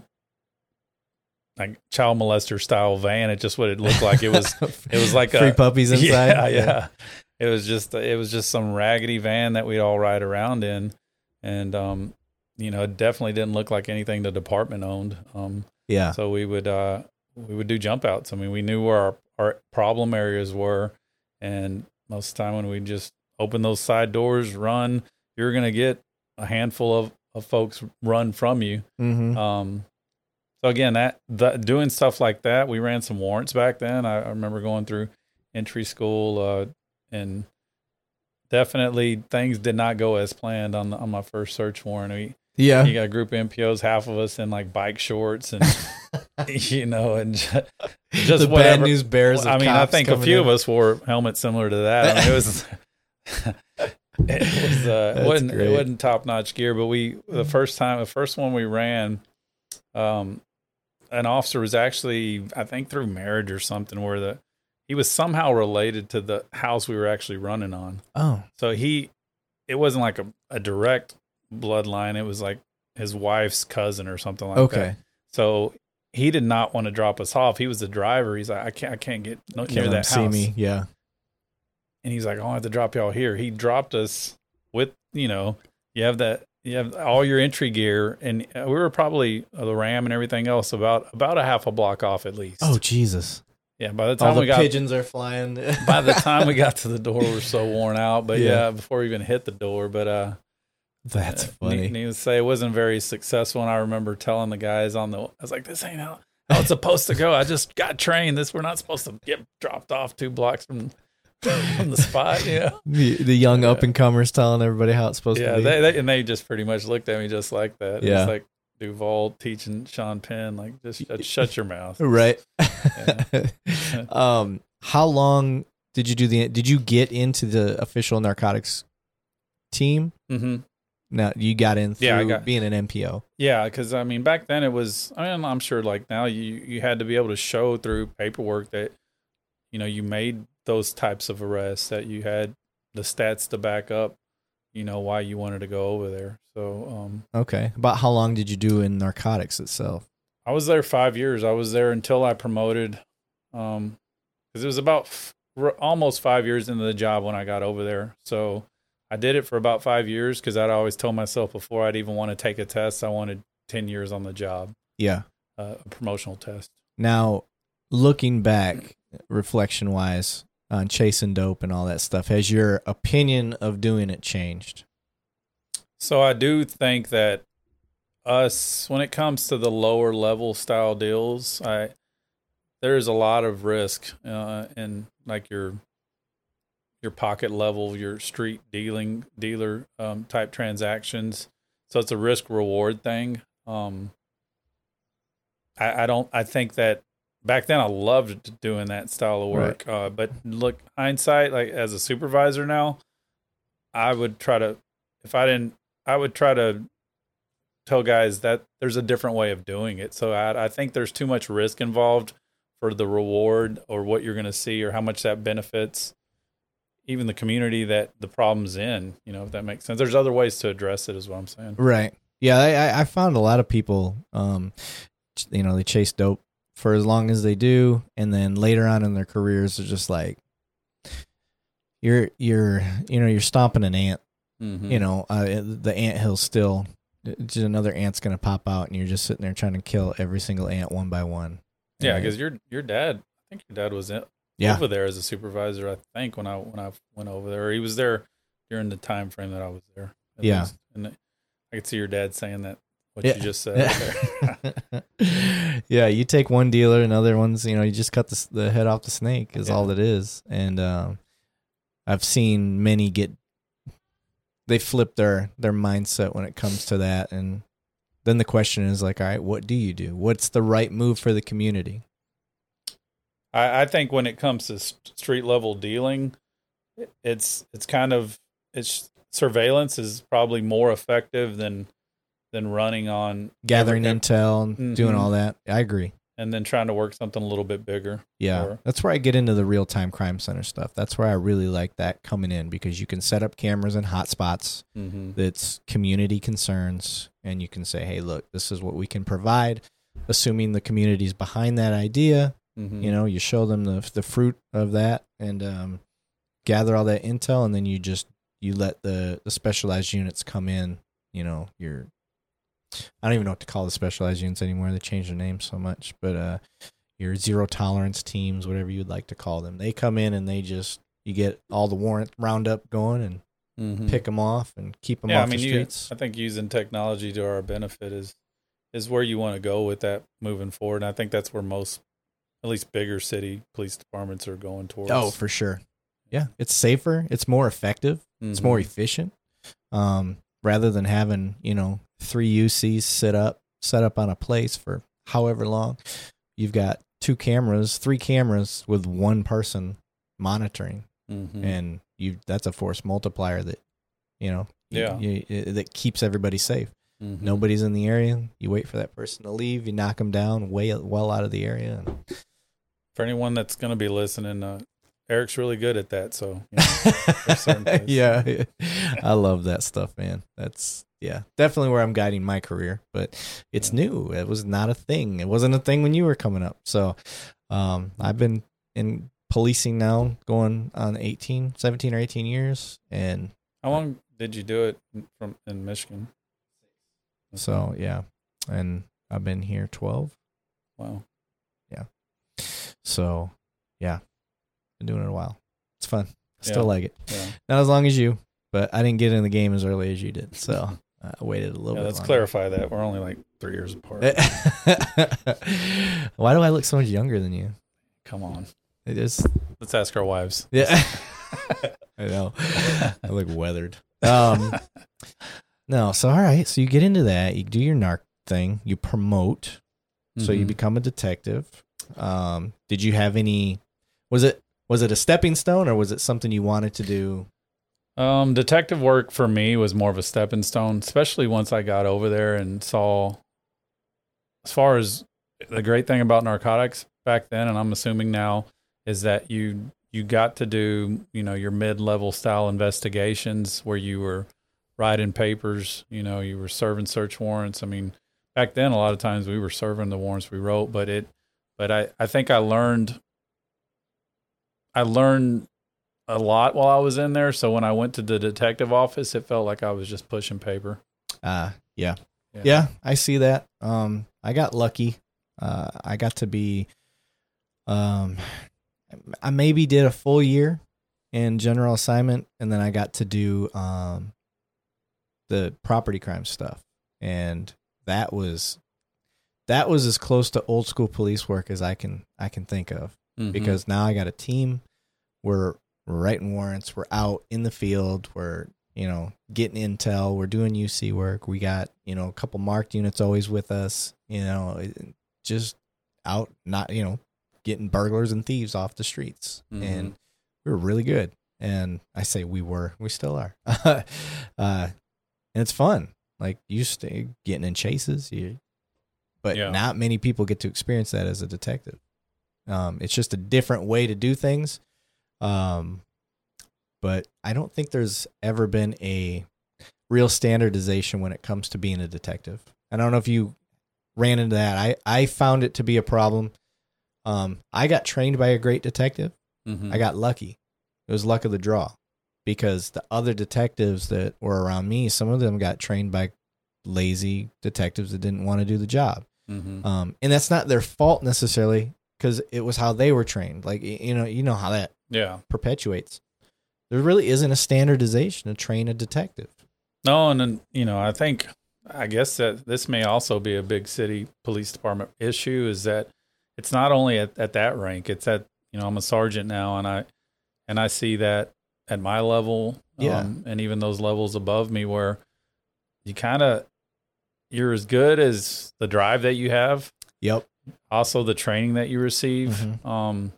like child molester style van. It just what it looked like. It was (laughs) it was like free a puppies (laughs) inside. Yeah, yeah. It was just it was just some raggedy van that we'd all ride around in, and um, you know, it definitely didn't look like anything the department owned. Um, yeah, so we would uh we would do jump outs. I mean, we knew where our our problem areas were, and most of the time when we just open those side doors, run, you're gonna get a handful of of folks run from you. hmm Um, so again, that, that doing stuff like that, we ran some warrants back then. I, I remember going through entry school, uh, and definitely things did not go as planned on the, on my first search warrant. We, yeah. you got a group of NPOs, half of us in like bike shorts, and (laughs) you know, and ju- just the whatever. bad news bears. I mean, I think a few in. of us wore helmets similar to that. I mean, it was. (laughs) (laughs) It was, uh, it wasn't, great. it wasn't top notch gear, but we the first time the first one we ran, um, an officer was actually I think through marriage or something where the he was somehow related to the house we were actually running on. Oh, So he, it wasn't like a, a direct bloodline. It was like his wife's cousin or something like that. okay. So he did not want to drop us off. He was the driver. He's like, I can't, I can't get no, near that see house. me. Yeah. And he's like, I have to drop y'all here. He dropped us with, you know, you have that, you have all your entry gear, and uh, we were probably uh, the Ram and everything else about about a half a block off at least. Oh Jesus! yeah. By the All time the we got pigeons are flying. by the (laughs) time we got to the door, we we're so worn out. But Yeah. yeah, before we even hit the door, but uh, That's Uh, funny. need- Needless to say, it wasn't very successful. And I remember telling the guys on the, I was like, "This ain't how, how it's supposed to go. I just got trained. This we're not supposed to get dropped off two blocks from from the spot." Yeah, the, the young up and comers telling everybody how it's supposed yeah. to be. They, they and they just pretty much looked at me just like that. Yeah. It's like Duvall teaching Sean Penn, like just shut, shut your mouth. (laughs) right. (laughs) um, how long did you do the? Did you get into the official narcotics team? hmm Now you got in through Yeah, got- being an NPO. Yeah, because I mean, back then it was. I mean, I'm sure like now you you had to be able to show through paperwork that you know you made those types of arrests, that you had the stats to back up you know why you wanted to go over there. So um, Okay. About how long did you do in narcotics itself? I was there five years. I was there until I promoted, um, because it was about f- almost five years into the job when I got over there. So I did it for about five years because I'd always told myself before I'd even want to take a test, I wanted ten years on the job, Yeah. uh, a promotional test. Now, looking back, reflection wise, on chasing dope and all that stuff, has your opinion of doing it changed? So I do think that us, when it comes to the lower level style deals, I there's a lot of risk uh, in like your your pocket level, your street dealing dealer um, type transactions. So it's a risk reward thing. Um, I, I don't. I think that back then I loved doing that style of work. Uh, but look, hindsight, like as a supervisor now, I would try to if I didn't I would try to tell guys that there's a different way of doing it. So I, I think there's too much risk involved for the reward or what you're going to see or how much that benefits even the community that the problem's in. You know, if that makes sense. There's other ways to address it, is what I'm saying. Right. Yeah, I, I- found a lot of people, um, you know, they chase dope for as long as they do, and then later on in their careers, they're just like, you're you're you know you're stomping an ant. Mhm. You know, uh, the ant hill still just another ant's gonna pop out, and you're just sitting there trying to kill every single ant one by one. Yeah, because your your dad, I think your dad was in, yeah, over there as a supervisor. I think when I when I went over there, he was there during the time frame that I was there. Yeah. least. and I could see your dad saying that what Yeah. you just said. there. (laughs) yeah, you take one dealer, and other ones, you know, you just cut the the head off the snake is Yeah. all it is. And um, I've seen many get they flip their their mindset when it comes to that, and then the question is like, all right, what do you do? What's the right move for the community? I, I think when it comes to street level dealing, it's it's kind of it's surveillance is probably more effective than than running on Gathering every- intel and doing Mhm. all that. I agree. and then trying to work something a little bit bigger. Yeah, Or- that's where I get into the real time crime center stuff. That's where I really like that coming in because you can set up cameras in hotspots. Mm-hmm. that's community concerns and you can say hey look this is what we can provide assuming the community's behind that idea Mm-hmm. you know you show them the the fruit of that and um, gather all that intel and then you just you let the the specialized units come in you know your i don't even know what to call the specialized units anymore they changed their names so much but uh your zero tolerance teams whatever you'd like to call them they come in and they just you get all the warrant roundup going and mm-hmm. pick them off and keep them yeah, I off mean, the you, streets I think using technology to our benefit is is where you want to go with that moving forward. And I think that's where most, at least bigger city police departments are going towards. Oh, for sure. Yeah, it's safer. It's more effective. It's Mhm. more efficient. Um, rather than having you know three UCs set up set up on a place for however long, you've got two cameras, three cameras with one person monitoring, Mhm. and you that's a force multiplier that you know Yeah. you- it- that keeps everybody safe. Mhm. Nobody's in the area. You wait for that person to leave. You knock them down way well out of the area. and- For anyone that's going to be listening, uh, Eric's really good at that. So you know, (laughs) yeah, I love that stuff, man. That's yeah, definitely where I'm guiding my career. But it's Yeah. new. It was not a thing. It wasn't a thing when you were coming up. So, um, I've been in policing now, going on 18, 17 or 18 years, and how long did you do it from in Michigan? so yeah, and I've been here 12. wow. So, yeah, been doing it a while. It's fun. I still Yeah. like it. Yeah. Not as long as you, but I didn't get in the game as early as you did. So (laughs) I waited a little Yeah, bit. let's longer. clarify that. We're only like three years apart. (laughs) Why do I look so much younger than you? Come on. It is. Let's ask our wives. Yeah. (laughs) I know. I look weathered. Um, no. So, all right. So you get into that. You do your narc thing. You promote. So you Mhm. become a detective. Um, did you have any? Was it was it a stepping stone or was it something you wanted to do? Um, detective work for me was more of a stepping stone, especially once I got over there and saw. As far as the great thing about narcotics back then, and I'm assuming now, is that you you got to do you know your mid level style investigations where you were writing papers. You know, you were serving search warrants. I mean, back then a lot of times we were serving the warrants we wrote, but it, but I I think I learned. I learned a lot while I was in there. So when I went to the detective office, it felt like I was just pushing paper. Uh yeah. Yeah. yeah. I see that. Um I got lucky. Uh I got to be um I maybe did a full year in general assignment and then I got to do um the property crime stuff. And that was that was as close to old school police work as I can I can think of Mhm. because now I got a team. We're we're writing warrants. We're out in the field. We're you know getting intel. We're doing UC work. We got you know a couple marked units always with us. You know, just out not you know getting burglars and thieves off the streets, Mhm. and we were really good. And I say we were, we still are. (laughs) uh, and it's fun. Like you stay getting in chases, you, but Yeah. not many people get to experience that as a detective. Um, it's just a different way to do things. Um, but I don't think there's ever been a real standardization when it comes to being a detective. I don't know if you ran into that. I, I found it to be a problem. Um, I got trained by a great detective. Mhm. I got lucky. It was luck of the draw because the other detectives that were around me, some of them got trained by lazy detectives that didn't want to do the job. Mhm. Um, and that's not their fault necessarily because it was how they were trained. Like you know, you know how that yeah. perpetuates. There really isn't a standardization to train a detective. No, and then you know, I think I guess that this may also be a big city police department issue is that it's not only at, at that rank, it's at you know, I'm a sergeant now and I and I see that at my level, Yeah. um, and even those levels above me where you kind of you're as good as the drive that you have, Yep. also the training that you receive. Mhm. Um,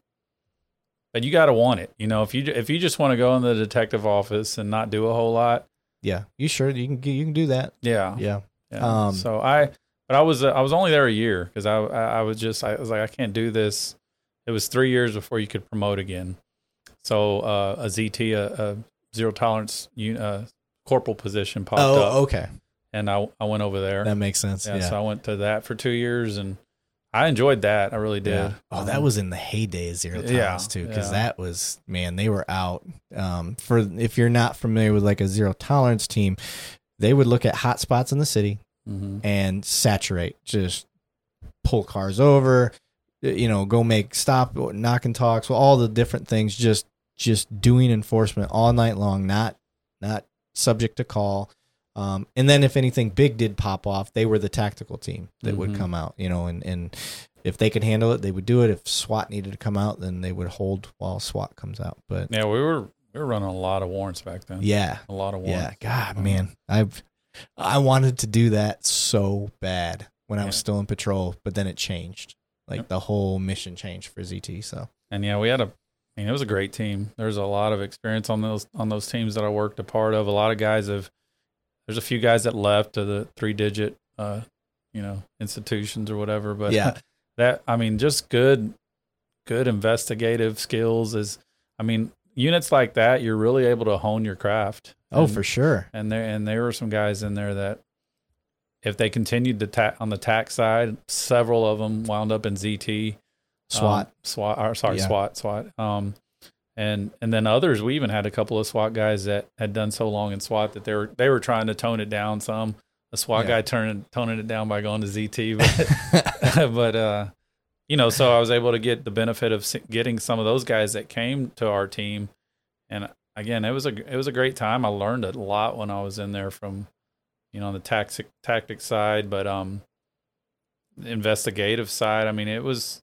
but you got to want it. You know, if you if you just want to go in the detective office and not do a whole lot, Yeah. You sure you can you can do that? yeah, Yeah. yeah. Um, so I, but I was uh, I was only there a year because I, I I was just I was like I can't do this. It was three years before you could promote again. So uh, a ZT a, a zero tolerance uh, corporal position popped Oh, up, okay. And I I went over there. That makes sense. yeah, Yeah. so I went to that for two years, and I enjoyed that. I really did. Yeah. Oh, that was in the heyday of zero tolerance Yeah, too, because yeah. that was man, they were out. Um, for if you're not familiar with like a zero tolerance team, they would look at hot spots in the city mhm. and saturate, just pull cars over, you know, go make stop, knock and talks, all the different things, just just doing enforcement all night long, not not subject to call. Um, and then if anything big did pop off, they were the tactical team that would Mhm. come out, you know, and, and if they could handle it, they would do it. If SWAT needed to come out, then they would hold while SWAT comes out. But Yeah, we were we were running a lot of warrants back then. yeah, a lot of warrants. yeah. God, Um, man, I've I wanted to do that so bad when I was still in patrol, but then it changed. Like Yep. the whole mission changed for ZT. So And yeah, we had a. I mean, it was a great team. There's a lot of experience on those on those teams that I worked a part of. A lot of guys have. There's a few guys that left to the three digit, uh, you know, institutions or whatever. But yeah, (laughs) that I mean, just good, good investigative skills is. I mean, units like that, you're really able to hone your craft. oh And- for sure. and there and there were some guys in there that if they continued the ta- on the tax side, several of them wound up in ZT, SWAT. um, SWAT, or sorry, Yeah. SWAT, SWAT. Um, and and then others, we even had a couple of SWAT guys that had done so long in SWAT that they were they were trying to tone it down some. A SWAT Yeah. guy turning toning it down by going to ZT, (laughs) but (laughs) but uh, you know, so I was able to get the benefit of getting some of those guys that came to our team, and again, it was a it was a great time. I learned a lot when I was in there from, you know, on the tactic tactic side, but um, investigative side. I mean, it was.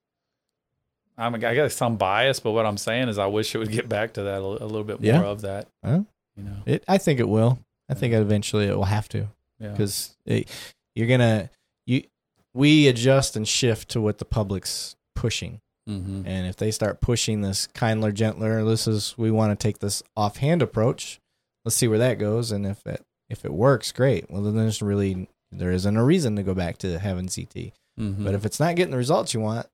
I'm I guess I'm biased, but what I'm saying is I wish it would get back to that a, a little bit more Yeah. of that. Huh? You know, it, I think it will. I think eventually it will have to yeah, because you're gonna you we adjust and shift to what the public's pushing. hmm And if they start pushing this kindler, gentler, this is we want to take this offhand approach. Let's see where that goes, and if it if it works, great. Well, then there's really there isn't a reason to go back to having ZT. hmm But if it's not getting the results you want,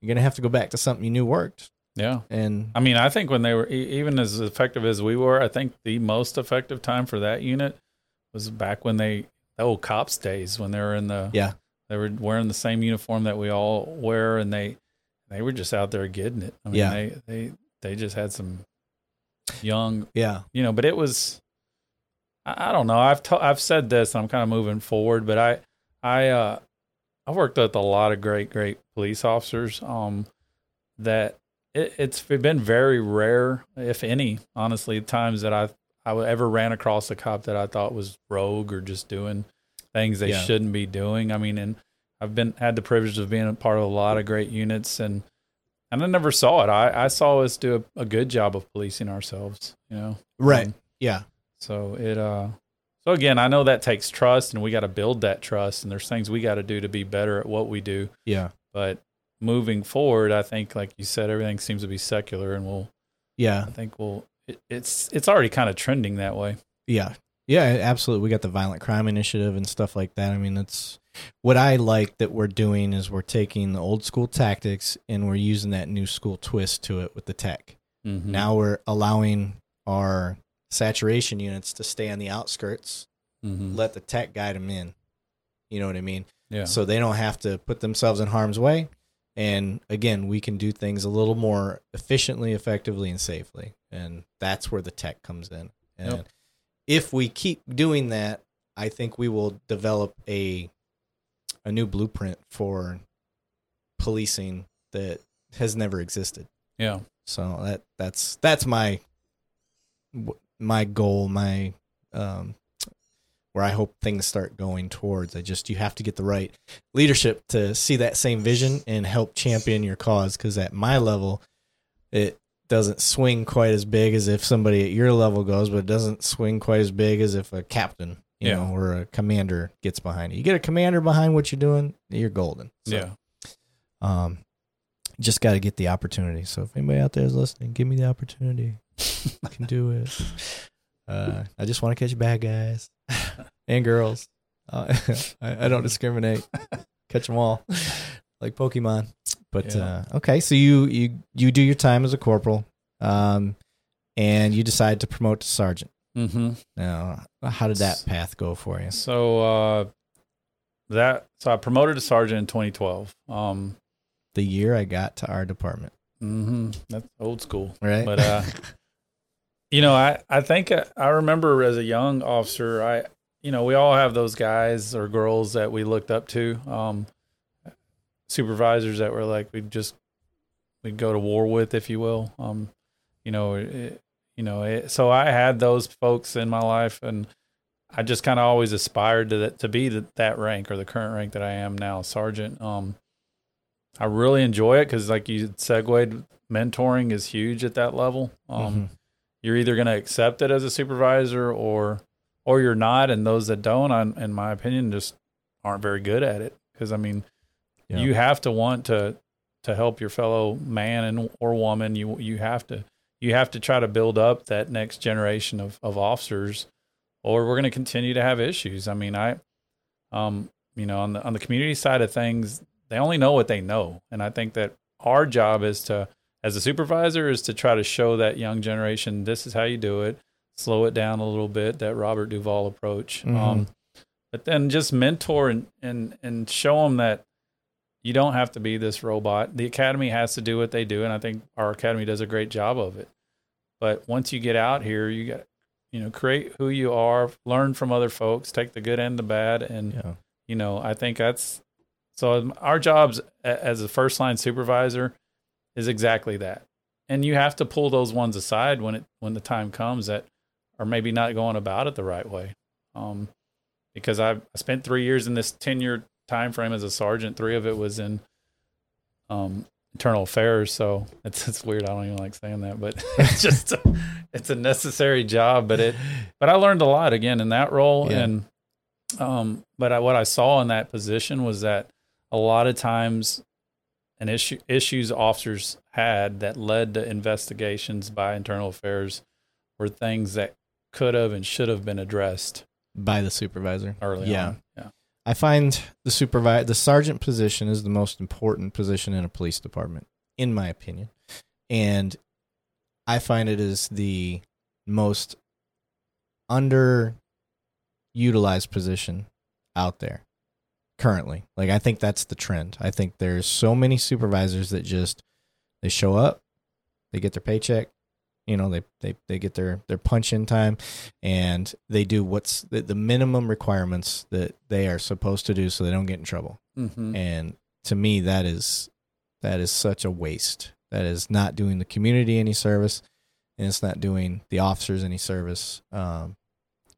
you're gonna have to go back to something you knew worked. Yeah. And I mean, I think when they were even as effective as we were, I think the most effective time for that unit was back when they the old cops days when they were in the yeah, they were wearing the same uniform that we all wear and they they were just out there getting it. I mean, Yeah. they they they just had some young, yeah, you know, but it was I, I don't know. I've I've said this and I'm kind of moving forward, but I I uh I worked with a lot of great great police officers um that it, it's been very rare if any honestly times that I I ever ran across a cop that I thought was rogue or just doing things they Yeah. shouldn't be doing. I mean, and I've been had the privilege of being a part of a lot of great units and and I never saw it. I, I saw us do a, a good job of policing ourselves, you know. right, Um, yeah, so it uh so again, I know that takes trust and we got to build that trust and there's things we got to do to be better at what we do. yeah, But moving forward, I think like you said everything seems to be secular and we'll yeah, I think we'll it, it's it's already kind of trending that way. yeah, yeah. Absolutely, we got the violent crime initiative and stuff like that. I mean, it's what I like that we're doing is we're taking the old school tactics and we're using that new school twist to it with the tech. Mm-hmm. Now we're allowing our saturation units to stay on the outskirts, Mhm. let the tech guide them in. You know what I mean? yeah. So they don't have to put themselves in harm's way. And again, we can do things a little more efficiently, effectively, and safely. And that's where the tech comes in. And Yep. if we keep doing that, I think we will develop a a new blueprint for policing that has never existed. yeah. So that that's that's my my goal, my um where I hope things start going towards. I just you have to get the right leadership to see that same vision and help champion your cause cuz at my level it doesn't swing quite as big as if somebody at your level goes, but it doesn't swing quite as big as if a captain, you Yeah. know, or a commander gets behind it. You get a commander behind what you're doing, you're golden. So, yeah. um, just got to get the opportunity. So if anybody out there is listening, give me the opportunity. I (laughs) can do it. (laughs) Uh, I just want to catch bad guys (laughs) and girls. Uh, I, I don't discriminate. Catch them all, like Pokemon. But Yeah. uh, okay, so you you you do your time as a corporal, um, and you decide to promote to sergeant. Mhm. Now, how did that path go for you? So uh that so I promoted to sergeant in 2012. Um The year I got to our department, mhm. That's old school. right? But uh you know, I I think uh, I remember as a young officer, I you know, we all have those guys or girls that we looked up to, um supervisors that were like we'd just we'd go to war with, if you will. Um you know, it, you know, it, so I had those folks in my life and I just kind of always aspired to that, to be the, that rank or the current rank that I am now, sergeant. Um, I really enjoy it because, like you segued, mentoring is huge at that level. Um, Mhm. You're either going to accept it as a supervisor or or you're not, and those that don't, I, in my opinion, just aren't very good at it. Because I mean, Yeah. you have to want to to help your fellow man and or woman. You you have to you have to try to build up that next generation of of officers or we're going to continue to have issues. I mean, I, um, you know, on the on the community side of things, they only know what they know, and I think that our job is to, as a supervisor, is to try to show that young generation this is how you do it. Slow it down a little bit, that Robert Duvall approach. Mhm. Um, but then just mentor and and and show them that you don't have to be this robot. The academy has to do what they do, and I think our academy does a great job of it. But once you get out here, you got you know create who you are, learn from other folks, take the good and the bad, and Yeah. you know I think that's so our jobs as a first line supervisor is exactly that. And you have to pull those ones aside when it when the time comes that are maybe not going about it the right way. Um, because I, I spent three years in this ten year time frame as a sergeant. Three of it was in um, internal affairs. So it's it's weird. I don't even like saying that, but (laughs) it's just it's a necessary job. But it but I learned a lot again in that role. Yeah. And um, but I, what I saw in that position was that a lot of times an issue issues officers had that led to investigations by internal affairs were things that could have and should have been addressed by the supervisor. early Yeah. on. Yeah. I find the supervisor, the sergeant position is the most important position in a police department, in my opinion, and I find it is the most underutilized position out there currently. Like I think that's the trend. I think there's so many supervisors that just they show up, they get their paycheck, you know, they they they get their their punch in time and they do what's the, the minimum requirements that they are supposed to do so they don't get in trouble. Mm-hmm. And to me that is that is such a waste. That is not doing the community any service and it's not doing the officers any service um,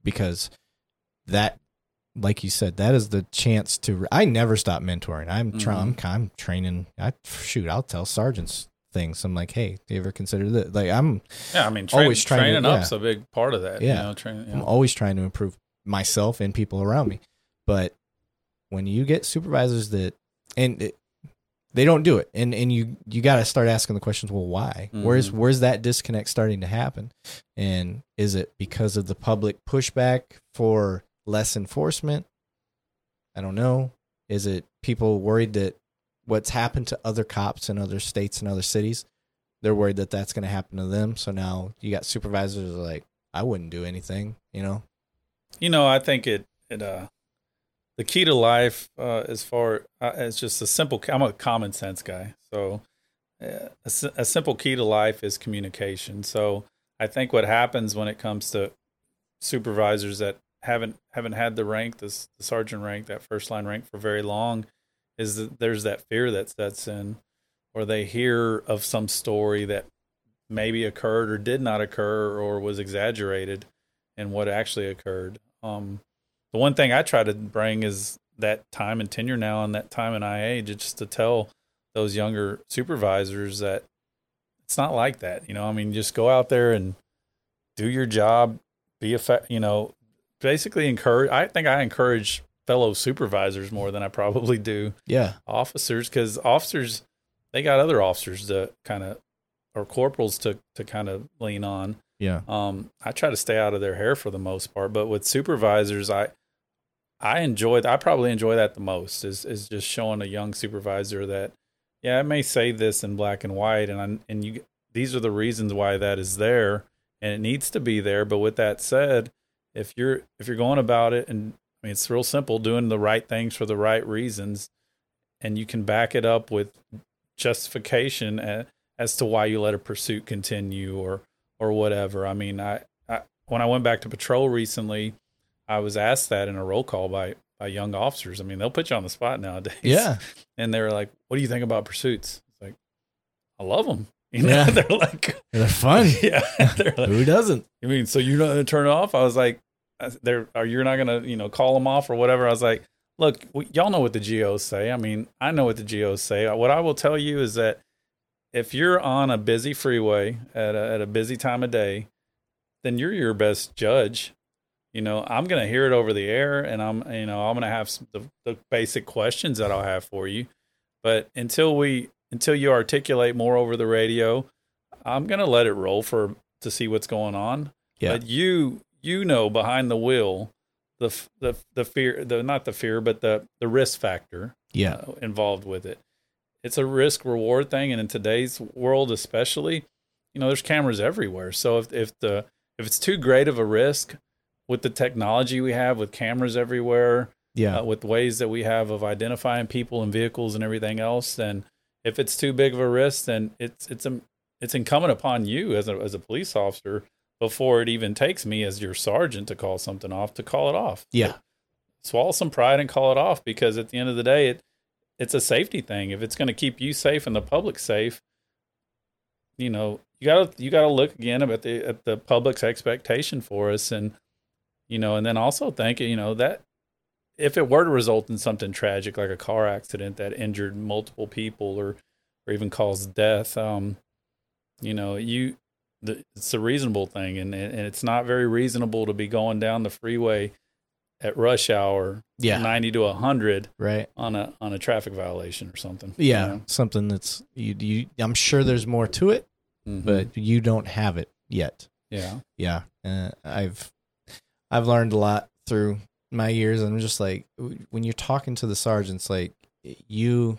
because that like you said, that is the chance to. I never stop mentoring. I'm trying. Mhm. I'm, I'm training. I shoot. I'll tell sergeants things. I'm like, hey, do you ever consider that? Like, I'm Yeah, I mean, train, Always trying to- training yeah. up's a big part of that. Yeah. you know, training. I'm always trying to improve myself and people around me. But when you get supervisors that and it, they don't do it, and and you you got to start asking the questions. Well, why? Where's Mhm. where's that disconnect starting to happen? And is it because of the public pushback for less enforcement? I don't know. Is it people worried that what's happened to other cops in other states and other cities? They're worried that that's going to happen to them. So now you got supervisors like, I wouldn't do anything, you know? You know, I think it it uh the key to life uh as far uh, it's just a simple I'm a common sense guy. So uh, a, a simple key to life is communication. So I think what happens when it comes to supervisors that haven't haven't had the rank, this the sergeant rank, that first line rank for very long, is that there's that fear that sets in, or they hear of some story that maybe occurred or did not occur or was exaggerated, and what actually occurred. Um, the one thing I try to bring is that time and tenure now, and that time in IA, just to tell those younger supervisors that it's not like that. You know, I mean, just go out there and do your job, be effect. You know, basically encourage. I think I encourage fellow supervisors more than I probably do Yeah. officers because officers they got other officers to kind of or corporals to to kind of lean on. Yeah. Um, I try to stay out of their hair for the most part, but with supervisors, I I enjoy. I probably enjoy that the most is is just showing a young supervisor that yeah, I may say this in black and white, and I, and you these are the reasons why that is there, and it needs to be there. But with that said, if you're if you're going about it, and I mean it's real simple, doing the right things for the right reasons, and you can back it up with justification as, as to why you let a pursuit continue or or whatever. I mean, I, I when I went back to patrol recently, I was asked that in a roll call by by young officers. I mean, they'll put you on the spot nowadays. Yeah. (laughs) and they were like, "What do you think about pursuits?" It's like, I love them. You know, Yeah. (laughs) they're like, They're fun. (laughs) yeah, they're like, (laughs) Who doesn't? I mean, so you're not gonna turn it off? I was like, they're, are you're not gonna, you know, call them off or whatever? I was like, look, we, y'all know what the GOs say. I mean, I know what the GOs say. Uh, what I will tell you is that if you're on a busy freeway at a, at a busy time of day, then you're your best judge. You know, I'm gonna hear it over the air, and I'm, you know, I'm gonna have some, the, the basic questions that I'll have for you. But until we, until you articulate more over the radio, I'm gonna let it roll for to see what's going on. Yeah. But you you know behind the wheel the the the fear the not the fear but the the risk factor Yeah. uh, involved with it. It's a risk reward thing, and in today's world, especially, you know, there's cameras everywhere. So if if the if it's too great of a risk with the technology we have with cameras everywhere, Yeah. uh, with ways that we have of identifying people and vehicles and everything else, then if it's too big of a risk, then it's it's a, it's incumbent upon you as a as a police officer before it even takes me as your sergeant to call something off to call it off. Yeah. Swallow some pride and call it off because at the end of the day, it it's a safety thing. If it's going to keep you safe and the public safe, you know, you got to you got to look again at the at the public's expectation for us and you know, and then also think, you know, that if it were to result in something tragic like a car accident that injured multiple people or or even caused death, um, you know, you the, it's a reasonable thing, and and it's not very reasonable to be going down the freeway at rush hour, Yeah. ninety to hundred Right. on a on a traffic violation or something. Yeah. Something that's you, you I'm sure there's more to it, you know? Mhm. but you don't have it yet. yeah, Yeah. Uh, I've I've learned a lot through my years and I'm just like when you're talking to the sergeants like you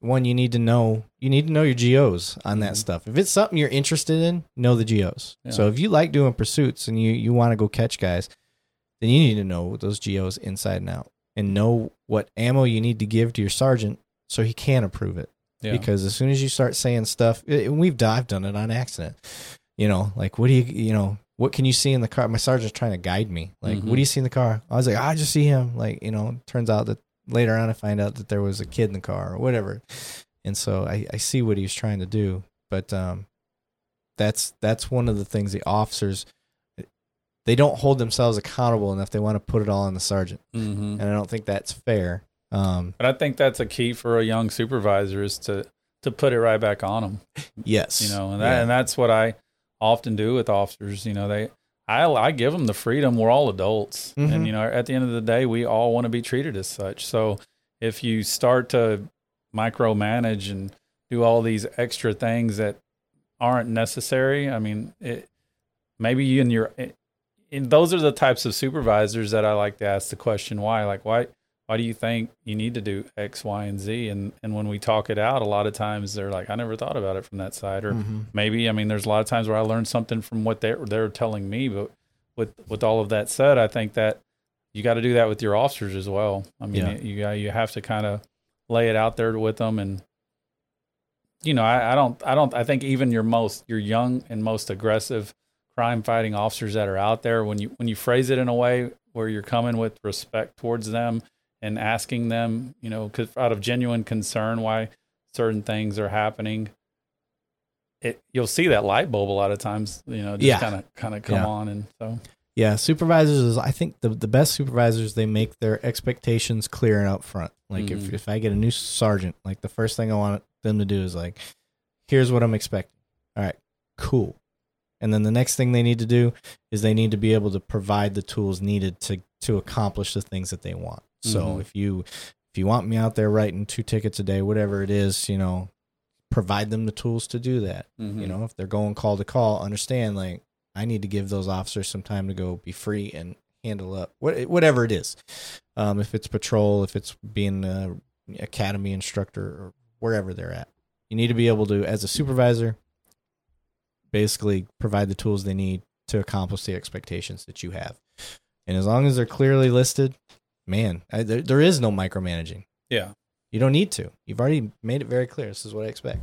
one you need to know you need to know your GOs on that Mhm. stuff if it's something you're interested in know the GOs Yeah. so if you like doing pursuits and you you want to go catch guys then you need to know those GOs inside and out and know what ammo you need to give to your sergeant so he can approve it Yeah. because as soon as you start saying stuff and we've done, I've done it on accident you know like what do you you know what can you see in the car? My sergeant's trying to guide me. Like Mhm. what do you see in the car? I was like i just see him. Like you know turns out that later on i find out that there was a kid in the car or whatever. And so i, I see what he was trying to do. But um that's that's one of the things the officers they don't hold themselves accountable enough. They want to put it all on the sergeant. Hmm and i don't think that's fair. Um But I think that's a key for a young supervisor is to to put it right back on them. yes. You know, and that Yeah. and that's what I often do with officers. You know, they I I give them the freedom. We're all adults, Mhm. and you know, at the end of the day, we all want to be treated as such. So if you start to micromanage and do all these extra things that aren't necessary, I mean, it, maybe you and your and those are the types of supervisors that I like to ask the question why, like why why do you think you need to do X, Y, and Z? And and when we talk it out, a lot of times they're like, I never thought about it from that side, or Mhm. maybe I mean, there's a lot of times where I learned something from what they're they're telling me. But with with all of that said, I think that you got to do that with your officers as well. I mean, Yeah. you you have to kind of lay it out there with them and. You know, I, I don't, I don't, I think even your most, your young and most aggressive crime fighting officers that are out there, when you, when you phrase it in a way where you're coming with respect towards them and asking them, you know, cause out of genuine concern why certain things are happening, it you'll see that light bulb a lot of times, you know, just kind of kind of come Yeah. on and so Yeah, supervisors is I think the the best supervisors they make their expectations clear and up front. Like if Mhm. if I get a new sergeant, like the first thing I want them to do is like, here's what I'm expecting. All right, cool. And then the next thing they need to do is they need to be able to provide the tools needed to to accomplish the things that they want. So Mhm. if you if you want me out there writing two tickets a day, whatever it is, you know, provide them the tools to do that. mhm. You know, if they're going call to call, understand like I need to give those officers some time to go be free and handle up what whatever it is. Um, if it's patrol, if it's being a academy instructor or wherever they're at, you need to be able to, as a supervisor, basically provide the tools they need to accomplish the expectations that you have. And as long as they're clearly listed, man, I, there, there is no micromanaging. yeah, You don't need to. You've already made it very clear. This is what I expect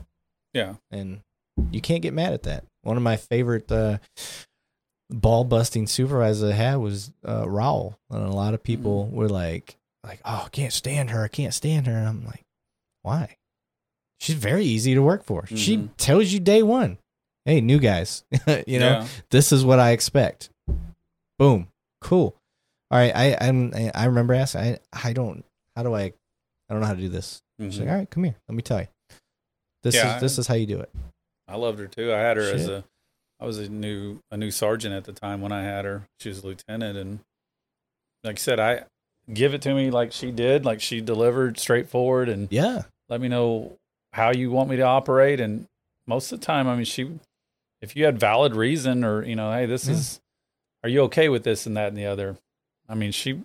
yeah, and you can't get mad at that. One of my favorite uh, ball busting supervisors I had was uh, Raul, and a lot of people were like, "Like, oh, I can't stand her. I can't stand her." And I'm like, "Why? She's very easy to work for. She Mhm. tells you day one, hey, new guys, (laughs) you know, Yeah. this is what I expect. Boom, cool. All right, I I'm, I remember asking, I I don't, how do I, I don't know how to do this. She's like, Mhm. all right, come here, let me tell you. This Yeah, is this is how you do it. I loved her too. I had her as a, I was a new a new sergeant at the time when I had her. She was a lieutenant, and like I said, I give it to me like she did, like she delivered straightforward, and Yeah. let me know how you want me to operate. And most of the time, I mean, she, if you had valid reason or you know, hey, this Yeah. is, are you okay with this and that and the other? I mean, she,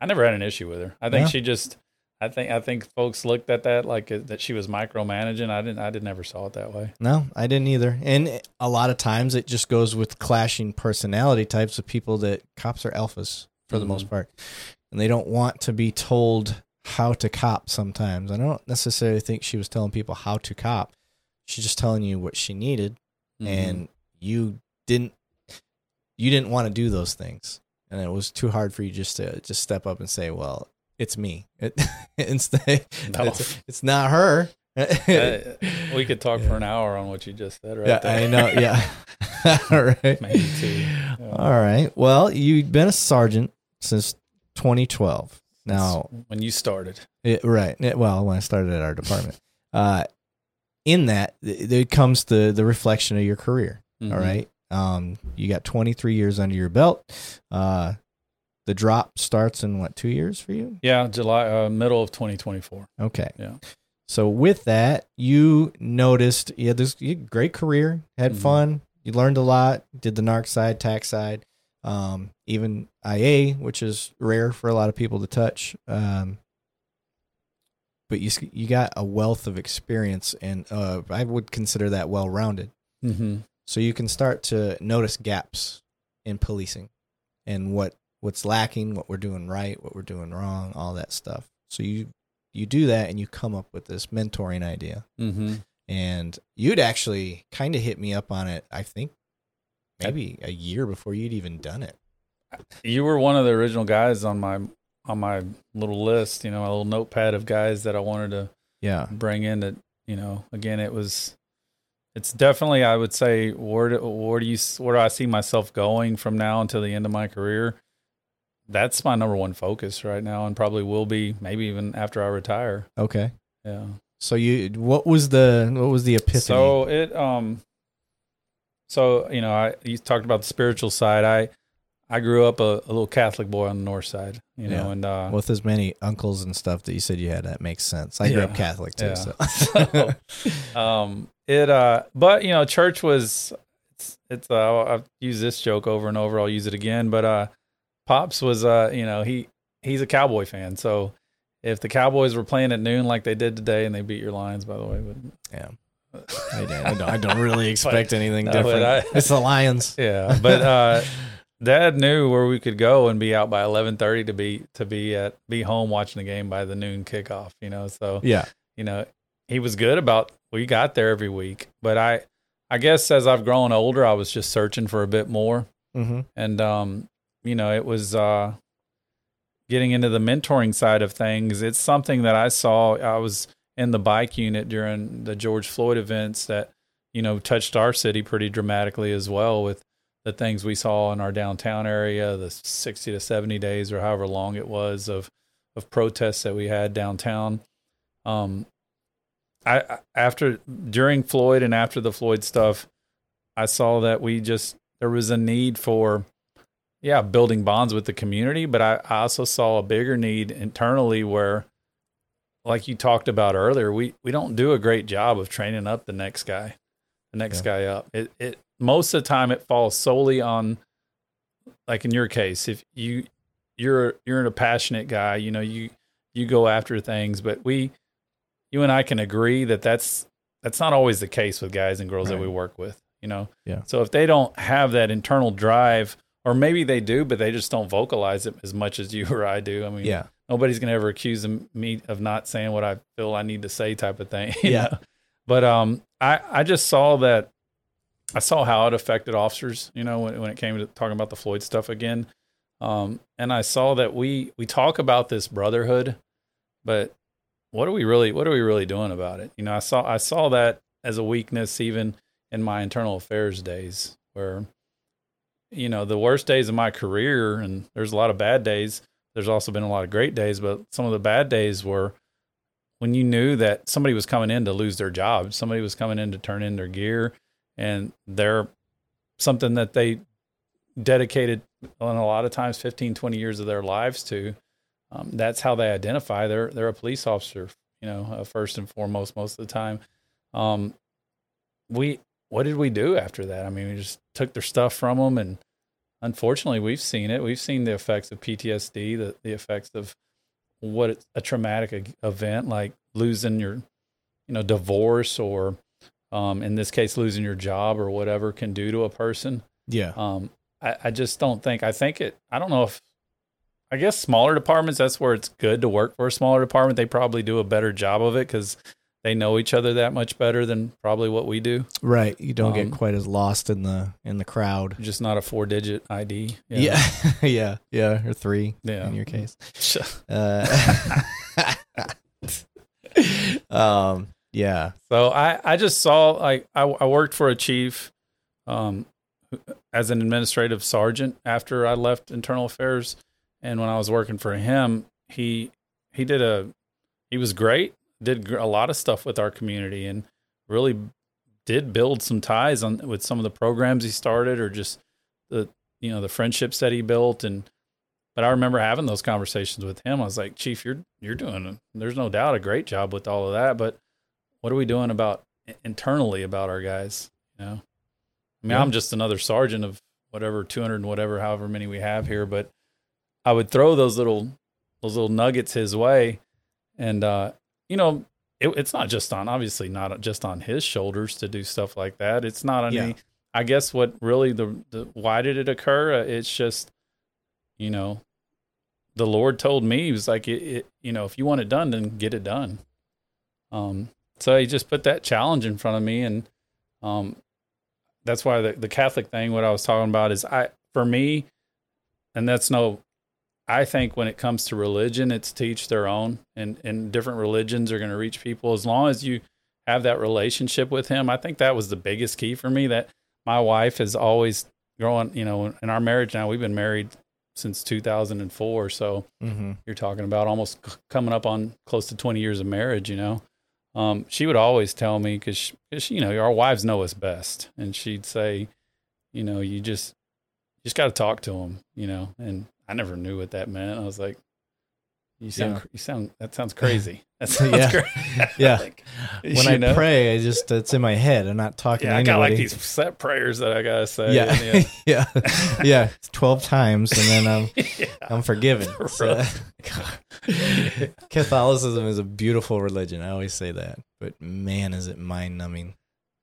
I never had an issue with her. I think Yeah. she just. I think I think folks looked at that like that she was micromanaging. I didn't I didn't ever saw it that way. No, I didn't either. And a lot of times it just goes with clashing personality types of people that cops are alphas for the Mhm. most part. And they don't want to be told how to cop sometimes. I don't necessarily think she was telling people how to cop. She's just telling you what she needed Mhm. and you didn't you didn't want to do those things. And it was too hard for you just to just step up and say, "Well, it's me." It, (laughs) instead, No. it's, it's not her. (laughs) Uh, we could talk Yeah. for an hour on what you just said right yeah, there. I know. Yeah. (laughs) All right. Maybe two. Yeah. All right. Well, you've been a sergeant since 2012. Now, when you started, it, right. It- well, when I started at our department, uh, in that th- there comes the the reflection of your career. All Mhm. right. Um, you got 23 years under your belt. Uh, the drop starts in what two years for you? Yeah, July, uh, middle of 2024. Okay. Yeah. So with that, you noticed you had this you had great career, had Mhm. fun, you learned a lot, did the narc side, tax side, um, even IA, which is rare for a lot of people to touch. Um, but you you got a wealth of experience, and uh, I would consider that well rounded. Mm-hmm. So you can start to notice gaps in policing and what what's lacking, what we're doing right, what we're doing wrong, all that stuff. So you you do that and you come up with this mentoring idea. Mm-hmm. And you'd actually kind of hit me up on it, I think maybe a year before you'd even done it. You were one of the original guys on my on my little list. You know, a little notepad of guys that I wanted to Yeah. bring in. That you know, again, it was. It's definitely, I would say, where do, where do you where do I see myself going from now until the end of my career? That's my number one focus right now, and probably will be maybe even after I retire. Okay. Yeah. So you what was the what was the epiphany? So it um so you know, I you talked about the spiritual side. I I grew up a, a little Catholic boy on the north side, you know, Yeah. and uh with as many uncles and stuff that you said you had, that makes sense. I grew up Catholic too, Yeah. so (laughs) um it uh but you know, church was it's it's uh I've used this joke over and over, I'll use it again, but uh Pops was uh, you know, he he's a cowboy fan. So if the Cowboys were playing at noon like they did today and they beat your Lions by the way, but yeah. I, don't- I don't, I don't really (laughs) expect anything no, different. I- it's the Lions. (laughs) Yeah, but uh, (laughs) Dad knew where we could go and be out by eleven thirty to be to be at be home watching the game by the noon kickoff. You know, so Yeah. you know he was good about we got there every week. But I I guess as I've grown older, I was just searching for a bit more, Mm-hmm. and um, you know, it was uh, getting into the mentoring side of things. It's something that I saw. I was in the bike unit during the George Floyd events that you know touched our city pretty dramatically as well with the things we saw in our downtown area, the 60 to 70 days or however long it was of of protests that we had downtown. Um, I after during Floyd and after the Floyd stuff, I saw that we just there was a need for yeah building bonds with the community, but I, I also saw a bigger need internally where like you talked about earlier, we we don't do a great job of training up the next guy, the next Yeah. guy up. It it most of the time it falls solely on like in your case, if you you're you're a passionate guy, you know, you you go after things, but we you and I can agree that that's that's not always the case with guys and girls that we work with, you know. Yeah. So if they don't have that internal drive or maybe they do, but they just don't vocalize it as much as you (laughs) or I do. I mean, Yeah. nobody's gonna ever accuse me of not saying what I feel I need to say, type of thing. (laughs) Yeah. know? But um, I I just saw that I saw how it affected officers. You know, when when it came to talking about the Floyd stuff again, um, and I saw that we we talk about this brotherhood, but what are we really what are we really doing about it? You know, I saw I saw that as a weakness even in my internal affairs days where you know the worst days of my career and there's a lot of bad days there's also been a lot of great days but some of the bad days were when you knew that somebody was coming in to lose their job somebody was coming in to turn in their gear and they're something that they dedicated and a lot of times 15 20 years of their lives to um, that's how they identify they're they're a police officer you know uh, first and foremost most of the time um, we what did we do after that i mean we just took their stuff from them and unfortunately we've seen it we've seen the effects of ptsd the, the effects of what a traumatic event like losing your you know divorce or um, in this case losing your job or whatever can do to a person Yeah. um, I, I just don't think. I think it. I don't know if. I guess smaller departments. That's where it's good to work for a smaller department. They probably do a better job of it because they know each other that much better than probably what we do. Right. You don't Um, get quite as lost in the in the crowd. Just not a four digit ID. Yeah. (laughs) Yeah. yeah. Or three Yeah. in your case. Yeah. (laughs) Uh, (laughs) um. Yeah. So I, I just saw like I, I worked for a chief um, as an administrative sergeant after I left internal affairs, and when I was working for him, he he did a he was great, did a lot of stuff with our community, and really did build some ties on with some of the programs he started or just the you know the friendships that he built and but I remember having those conversations with him. I was like, Chief, you're you're doing there's no doubt a great job with all of that, but what are we doing about internally about our guys? You know, I mean, Yeah. I'm just another sergeant of whatever 200 and whatever, however many we have here, but I would throw those little those little nuggets his way, and uh, you know, it, it's not just on obviously not just on his shoulders to do stuff like that. It's not on Yeah. any. I guess what really the, the why did it occur? Uh, It's just, you know, the Lord told me he was like, it, it, you know, if you want it done, then get it done. Um, so he just put that challenge in front of me, and um, that's why the the Catholic thing. What I was talking about is I for me, and that's no. I think when it comes to religion, it's teach their own, and and different religions are going to reach people as long as you have that relationship with Him. I think that was the biggest key for me. That my wife has always growing, you know, in our marriage now, we've been married since 2004. So Mm-hmm. you're talking about almost c- coming up on close to 20 years of marriage, you know. Um, she would always tell me because, you know, our wives know us best. And she'd say, you know, you just, you just got to talk to them, you know. And I never knew what that meant. I was like, you sound, Yeah. you sound, that sounds crazy. (laughs) That sounds Yeah. crazy. (laughs) (laughs) Yeah. Like, When I know? pray, I just it's in my head. I'm not talking yeah, to I got like these set prayers that I got to say. yeah, yeah, yeah, Twelve times, and then I'm yeah. I'm forgiven. So- Catholicism is a beautiful religion. I always say that, but man, is it mind numbing.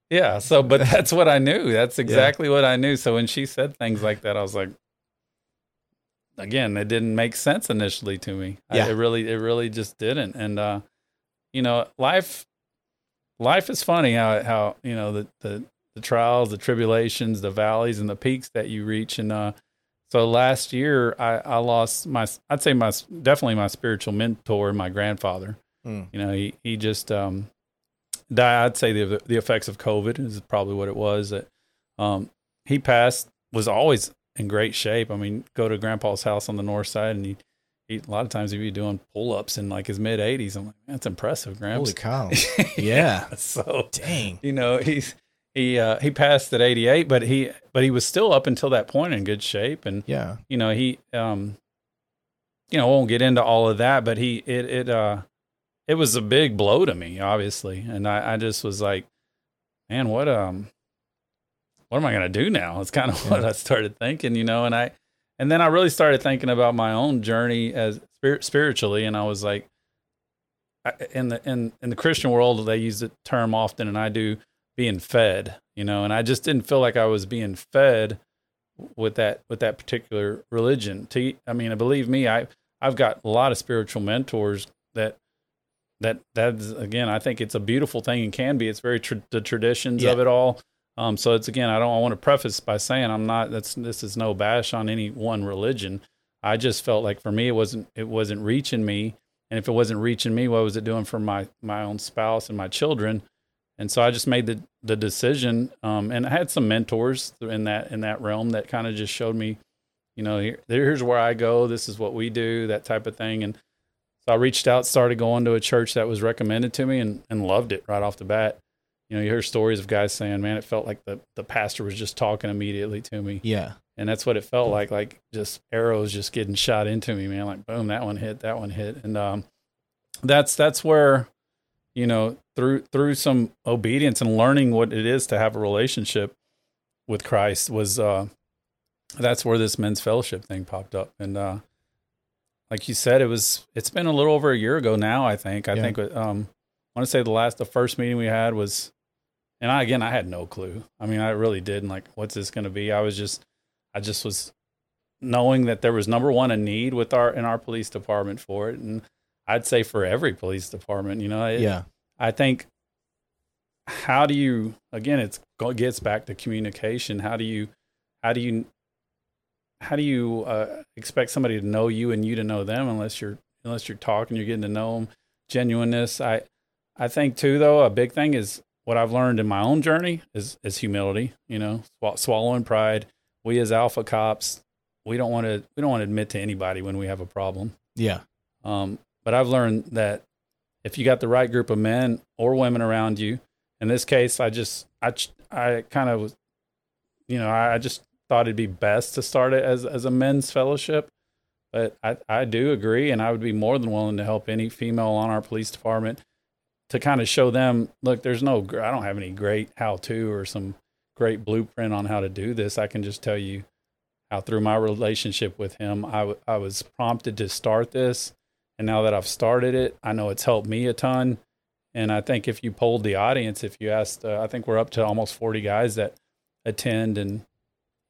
Yeah. So, but that's what I knew. That's exactly what I knew. So when she said things like that, I was like, again, it didn't make sense initially to me. I- Yeah. it really, it really just didn't. And, uh, you know, life, life is funny how, how, you know, the, the, the trials, the tribulations, the valleys and the peaks that you reach. And, uh, so last year I, I lost my, I'd say my, definitely my spiritual mentor, my grandfather. Mm. You know, he, he just, um, died. I'd say the, the effects of COVID is probably what it was that, um, he passed was always in great shape. I mean, go to grandpa's house on the north side and he, he a lot of times he'd be doing pull ups in like his mid eighties. I'm like, that's impressive, Grandpa. Holy cow! (laughs) Yeah. (laughs) So, Dang. you know, he's, he, uh, he passed at 88, but he, but he was still up until that point in good shape. And, Yeah. you know, he, um, you know, won't get into all of that, but he, it, it, uh, it was a big blow to me, obviously. And I, I just was like, man, what, um, what am I going to do now? It's kind of (laughs) what Yeah. I started thinking, you know, and I, and then I really started thinking about my own journey as spirit, spiritually. And I was like, I, in the, in, in the Christian world, they use the term often, and I do being fed, you know, and I just didn't feel like I was being fed with that with that particular religion. To I mean, believe me, I I've got a lot of spiritual mentors that that that's again, I think it's a beautiful thing and can be. It's very tr- the traditions Yeah. of it all. Um, so it's again, I don't I want to preface by saying I'm not. That's this is no bash on any one religion. I just felt like for me, it wasn't it wasn't reaching me, and if it wasn't reaching me, what was it doing for my my own spouse and my children? And so I just made the the decision, um, and I had some mentors in that in that realm that kind of just showed me, you know, here, here's where I go. This is what we do, that type of thing. And so I reached out, started going to a church that was recommended to me, and and loved it right off the bat. You know, you hear stories of guys saying, "Man, it felt like the the pastor was just talking immediately to me." Yeah. and that's what it felt like like just arrows just getting shot into me man like boom that one hit that one hit and um that's that's where you know through through some obedience and learning what it is to have a relationship with Christ was uh that's where this men's fellowship thing popped up and uh like you said it was it's been a little over a year ago now I think I Yeah. think um I want to say the last the first meeting we had was and I again I had no clue. I mean I really didn't like what's this going to be. I was just I just was knowing that there was number one a need with our in our police department for it, and I'd say for every police department. You know, it, Yeah. I think how do you again? It's it gets back to communication. How do you how do you how do you uh, expect somebody to know you and you to know them unless you're unless you're talking, you're getting to know them. Genuineness. I I think too though a big thing is what I've learned in my own journey is is humility. You know, swa- swallowing pride. We as alpha cops, we don't want to we don't want to admit to anybody when we have a problem. Yeah. Um, but I've learned that if you got the right group of men or women around you, in this case, I just I I kind of was, you know, I, I just thought it'd be best to start it as as a men's fellowship. But I I do agree, and I would be more than willing to help any female on our police department to kind of show them, look, there's no, I don't have any great how to or some great blueprint on how to do this. I can just tell you how through my relationship with him, I, w- I was prompted to start this. And now that I've started it, I know it's helped me a ton. And I think if you polled the audience, if you asked, uh, I think we're up to almost 40 guys that attend and,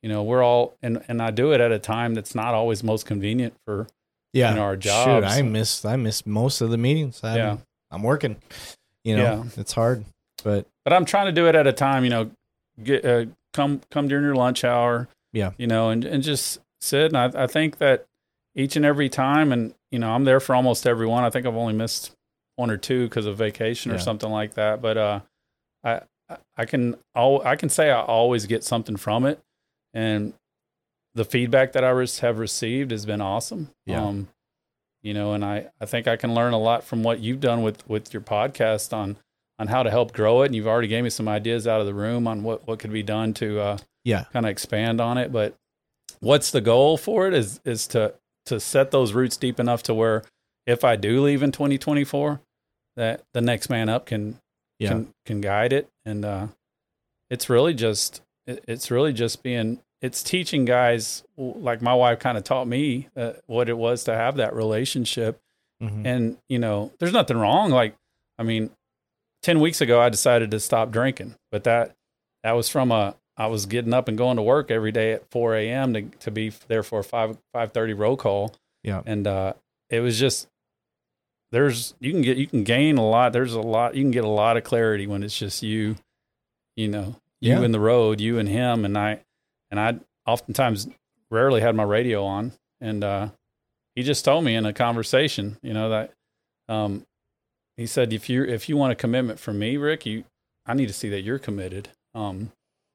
you know, we're all, and, and I do it at a time that's not always most convenient for, yeah in our Shoot, jobs. I missed I missed most of the meetings. I'm, Yeah. I'm working. You know, Yeah. it's hard, but but I'm trying to do it at a time, you know, get, uh, come, come during your lunch hour, Yeah. you know, and, and just sit. And I, I think that each and every time, and, you know, I'm there for almost every one. I think I've only missed one or two because of vacation or Yeah. something like that. But, uh, I, I- can, all I can say I always get something from it. And the feedback that I have received has been awesome. Yeah. Um, you know, and I, I think I can learn a lot from what you've done with, with your podcast on, on how to help grow it. And you've already gave me some ideas out of the room on what, what could be done to, uh, yeah, kind of expand on it. But what's the goal for it is, is to, to set those roots deep enough to where if I do leave in 2024, that the next man up can, yeah, can, can guide it. And, uh, it's really just, it's really just being, it's teaching guys like my wife kind of taught me uh, what it was to have that relationship mhm. and you know there's nothing wrong like i mean 10 weeks ago i decided to stop drinking but that that was from a i was getting up and going to work every day at 4 a.m to, to be there for a 5 5.30 roll call yeah, and uh it was just there's you can get you can gain a lot there's a lot you can get a lot of clarity when it's just you you know you Yeah. and the road you and him and i and i oftentimes rarely had my radio on. And uh he just told me in a conversation you know that um he said if you if you want a commitment from me rick you i need to see that you're committed. Um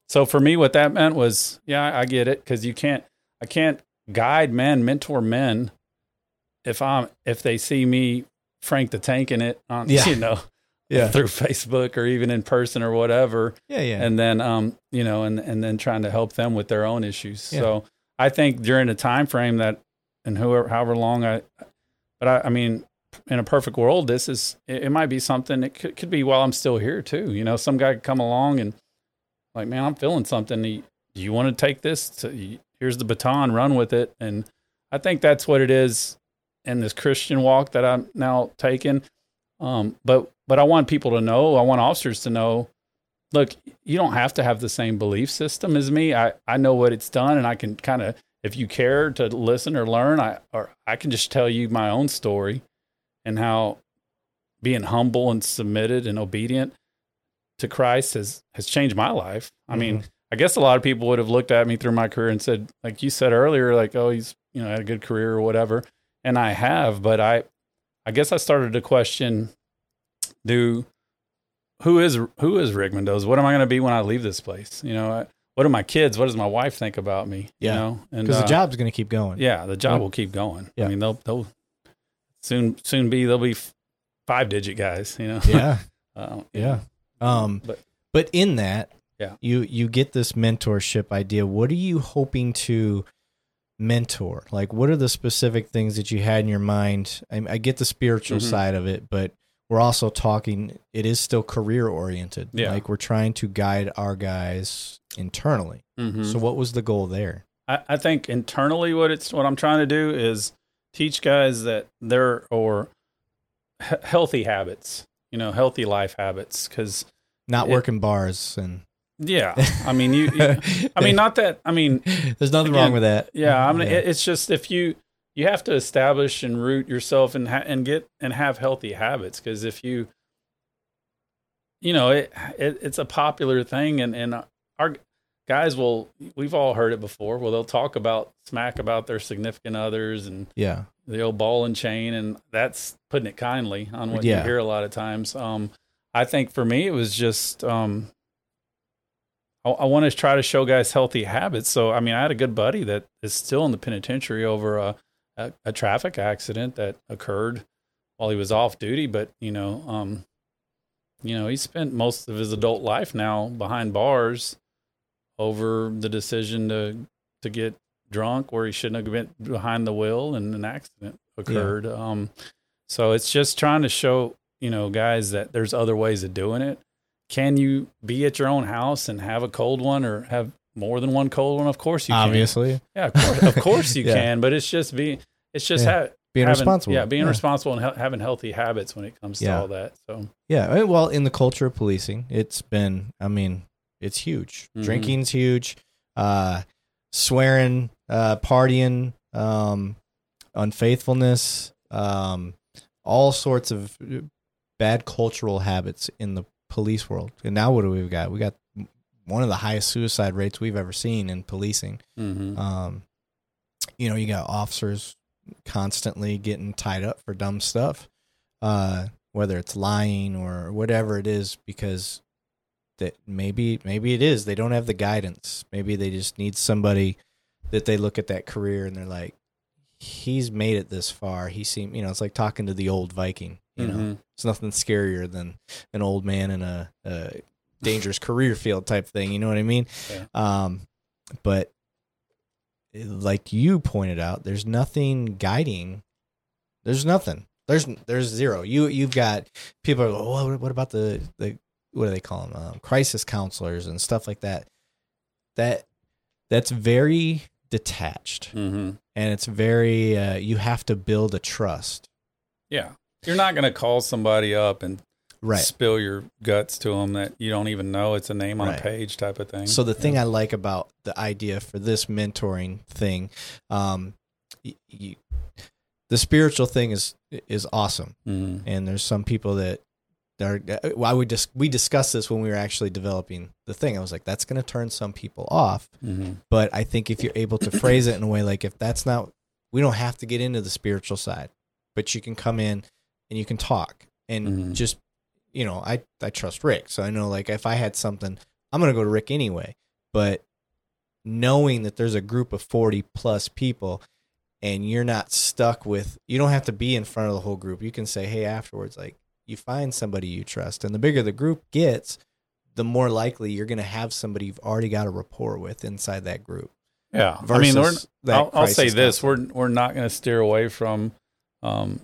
so for me what that meant was yeah i, get it because you can't i can't guide men mentor men if i'm if they see me frank the tank in it on (laughs) Yeah. you know yeah, (laughs) through facebook or even in person or whatever. Yeah, yeah. and then um you know and and then trying to help them with their own issues. Yeah. so i think during the time frame that and whoever however long i but i i mean in a perfect world this is it, it might be something it could, could be while i'm still here too. You know some guy could come along and like man i'm feeling something. Do you, you want to take this to, here's the baton run with it. And i think that's what it is in this christian walk that i'm now taking um but but i want people to know i want officers to know look, you don't have to have the same belief system as me. I, I know what it's done and I can kind of, if you care to listen or learn, I, or I can just tell you my own story and how being humble and submitted and obedient to Christ has, has changed my life. I mean, I guess a lot of people would have looked at me through my career and said, like you said earlier, like, oh, he's, you know, had a good career or whatever. And I have, but I, I guess I started to question, do, who is who is Rick Mendoza? What am I going to be when I leave this place? You know, I, what do my kids? What does my wife think about me? Yeah. you know, and because uh, the job's going to keep going. yeah, the job will keep going. Yeah. I mean, they'll they'll soon soon be they'll be five digit guys. You know, yeah, (laughs) uh, yeah. Um, But but in that, Yeah. you you get this mentorship idea. What are you hoping to mentor? Like, what are the specific things that you had in your mind? I, I get the spiritual Mhm. side of it, but we're also talking. It is still career oriented. Yeah. like we're trying to guide our guys internally. mhm. So, what was the goal there? I, I think internally what it's what I'm trying to do is teach guys that there are or healthy habits, you know, healthy life habits. Because Not It- working bars and. Yeah, I mean, you, you I mean, not that I mean, There's nothing Again, wrong with that. Yeah, I mean, Yeah. it's just if you you have to establish and root yourself and ha- and get and have healthy habits because if you you know it, it it's a popular thing and and our guys will we've all heard it before well they'll talk about smack about their significant others and yeah, the old ball and chain and that's putting it kindly on what Yeah. you hear a lot of times um i think for me it was just um i, I want to try to show guys healthy habits so i mean i had a good buddy that is still in the penitentiary over a a, a traffic accident that occurred while he was off duty but you know um you know he spent most of his adult life now behind bars over the decision to to get drunk where he shouldn't have been behind the wheel and an accident occurred. Um, so it's just trying to show, you know, guys that there's other ways of doing it. Can you be at your own house and have a cold one or have more than one cold one? Of course you can. obviously. Yeah, of course, of course (laughs) you Yeah. can, but it's just being, it's just Yeah. ha- being having- responsible. Yeah, being responsible and he- having healthy habits when it comes to all that. So Yeah, eh, well, in the culture of policing, it's been. I mean, it's huge. Mhm. Drinking's huge. Uh, swearing, uh, partying, um, unfaithfulness, um, all sorts of uh, bad cultural habits in the police world. And now, what do we've got? We got one of the highest suicide rates we've ever seen in policing. mhm. Um, you know, you got officers constantly getting tied up for dumb stuff, uh, whether it's lying or whatever it is, because that maybe maybe it is they don't have the guidance. Maybe they just need somebody that they look at that career and they're like, he's made it this far. He seemed, you know, it's like talking to the old Viking. You know, Mhm. it's nothing scarier than an old man in a, a dangerous career field type thing. You know what I mean? Yeah. Um, but like you pointed out, there's nothing guiding. There's nothing. There's there's zero. You you've got people. Are, oh, well, what about the the what do they call them? Um, crisis counselors and stuff like that. That that's very detached, Mhm. and it's very. Uh, you have to build a trust. yeah, you're not going to call somebody up and Right. spill your guts to them that you don't even know it's a name on Right. a page type of thing. So the thing I like about the idea for this mentoring thing, um, y- y- the spiritual thing is is awesome, Mhm. and there's some people that are. Why we just we discussed this when we were actually developing the thing. I was like, that's going to turn some people off, Mhm. but I think if you're able to phrase it in a way like if that's not, we don't have to get into the spiritual side, but you can come in and you can talk. And Mhm. just, you know, I I trust Rick, so I know like if I had something, I'm gonna go to Rick anyway. But knowing that there's a group of 40 plus people and you're not stuck with you don't have to be in front of the whole group. You can say hey afterwards like you find somebody you trust. And the bigger the group gets the more likely you're going to have somebody you've already got a rapport with inside that group. Yeah, I mean, I'll, I'll say this: we're we're not going to steer away from. Um,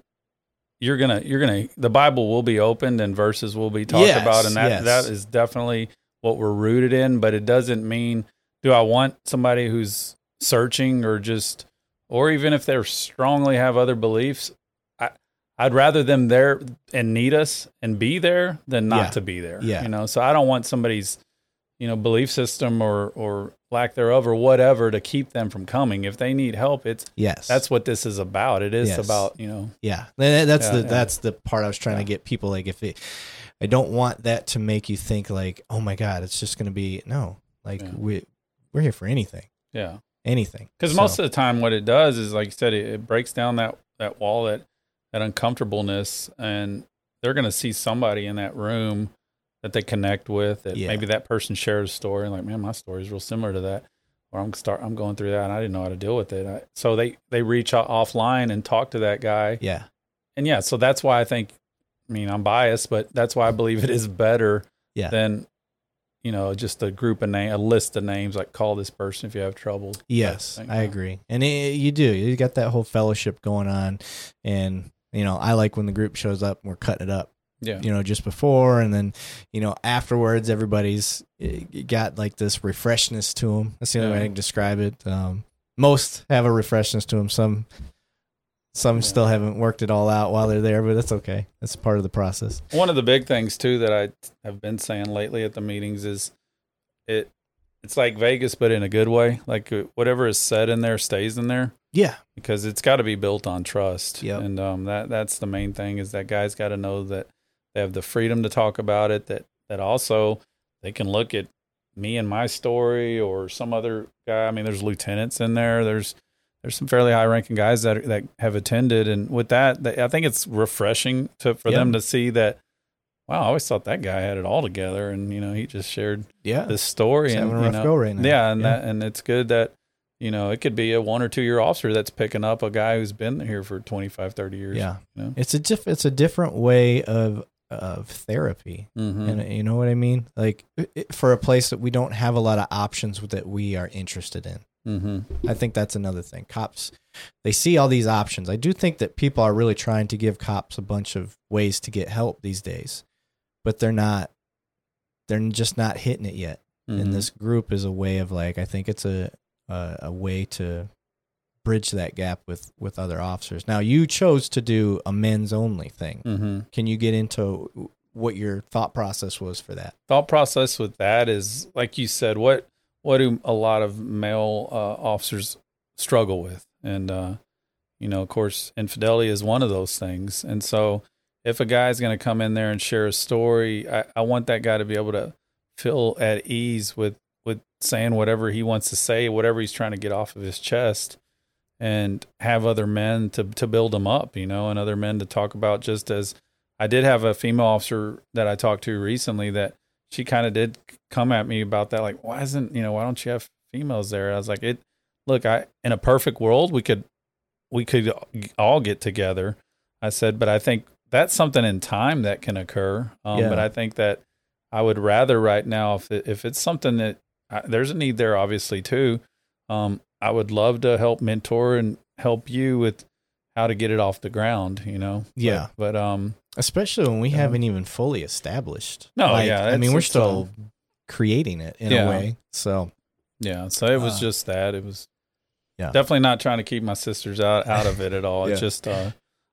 you're gonna you're gonna the Bible will be opened and verses will be talked Yes, about, and that yes. that is definitely what we're rooted in. But it doesn't mean do I want somebody who's searching or just or even if they're strongly have other beliefs. I I'd rather them there and need us and be there than not Yeah. to be there. Yeah. you know. So I don't want somebody's you know belief system or or lack thereof or whatever to keep them from coming. If they need help it's yes. that's what this is about. It is Yes. about you know. Yeah, That- that's Yeah, the yeah. that's the part I was trying Yeah. to get people like if it, I don't want that to make you think like oh my god it's just gonna be no. Like we we're here for anything. Yeah. Anything. Because So, most of the time what it does is like you said it, it breaks down that that wall that that uncomfortableness and they're going to see somebody in that room that they connect with that Yeah. maybe that person shares a story and like man my story is real similar to that or i'm start i'm going through that and i didn't know how to deal with it. I, so they they reach out offline and talk to that guy. Yeah. And yeah, so that's why I think, I mean, I'm biased, but that's why I believe it is better Yeah. than, you know, just a group of name, a list of names like call this person if you have trouble. yes thing, I agree. And it, you do. You got that whole fellowship going on. And you know I like when the group shows up and we're cutting it up Yeah, you know just before and then you know afterwards everybody's got like this refreshness to them that's the only way i can describe it um, most have a refreshness to them some some Yeah. still haven't worked it all out while they're there but that's okay that's part of the process One of the big things too that I have been saying lately at the meetings is it. It's like Vegas, but in a good way. Like uh, whatever is said in there stays in there yeah because it's got to be built on trust. Yep. And um, that that's the main thing is that guys got to know that they have the freedom to talk about it. That that also they can look at me and my story or some other guy. I mean, there's lieutenants in there. There's there's some fairly high ranking guys that that have attended, and with that, they, I think it's refreshing to for them to see that. Wow, I always thought that guy had it all together, and you know he just shared yeah this story He's and having a you rough know, go right now. yeah, and Yeah. that and it's good that you know it could be a one or two year officer that's picking up a guy who's been here for 25 30 years yeah you know? it's a diff- it's a different way of of therapy mm-hmm. and you know what i mean like it, for a place that we don't have a lot of options that we are interested in Mm-hmm. I think that's another thing. Cops, they see all these options. I do think that people are really trying to give cops a bunch of ways to get help these days, but they're not. They're just not hitting it yet. Mm-hmm. And this group is a way of like I think it's a a, a way to bridge that gap with with other officers. Now you chose to do a men's only thing. Mm-hmm. Can you get into what your thought process was for that? Thought process with that is like you said. What what do a lot of male uh, officers struggle with? And uh, you know, of course, infidelity is one of those things. And so, if a guy's going to come in there and share a story, I, I want that guy to be able to feel at ease with with saying whatever he wants to say, whatever he's trying to get off of his chest, and have other men to to build them up, you know, and other men to talk about. Just as I did have a female officer that I talked to recently that she kind of did come at me about that, like, why isn't you know why don't you have females there? I was like, it. Look, I in a perfect world we could we could all get together. I said, but I think that's something in time that can occur. Um, Yeah. But I think that I would rather right now, if it, if it's something that I, there's a need there, obviously too. Um, I would love to help mentor and help you with how to get it off the ground. You know. Yeah. But, um, Especially when we Yeah. haven't even fully established. No, Like, yeah, I mean we're it's, still creating it in Yeah. a way. So yeah. So it was Uh, just that. It was. Yeah. Definitely not trying to keep my sisters out out of it at all. (laughs) Yeah. It's just. Uh,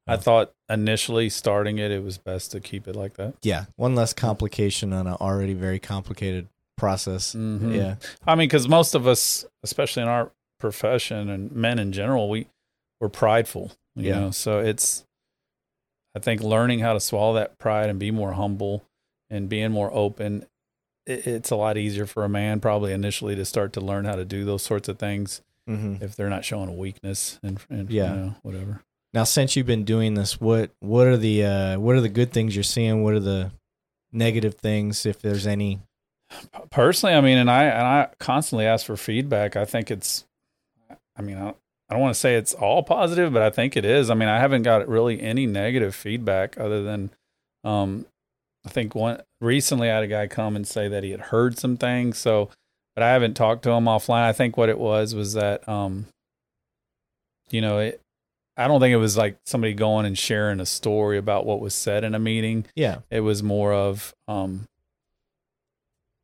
I thought initially starting it, it was best to keep it like that. yeah, one less complication on an already very complicated process. Mhm. Yeah. I mean, because most of us, especially in our profession and men in general, we we're prideful. You Yeah. know, so it's. I think learning how to swallow that pride and be more humble, and being more open, it, it's a lot easier for a man probably initially to start to learn how to do those sorts of things hmm if they're not showing a weakness and, and Yeah. you know, whatever. Now, since you've been doing this, what what are the uh, what are the good things you're seeing? What are the negative things, if there's any? personally i mean and i and i constantly ask for feedback i think it's i mean i, I don't want to say it's all positive but i think it is. I mean i haven't got really any negative feedback other than um i think one recently i had a guy come and say that he had heard some things so but i haven't talked to him offline. I think what it was was that um you know it i don't think it was like somebody going and sharing a story about what was said in a meeting. Yeah, it was more of um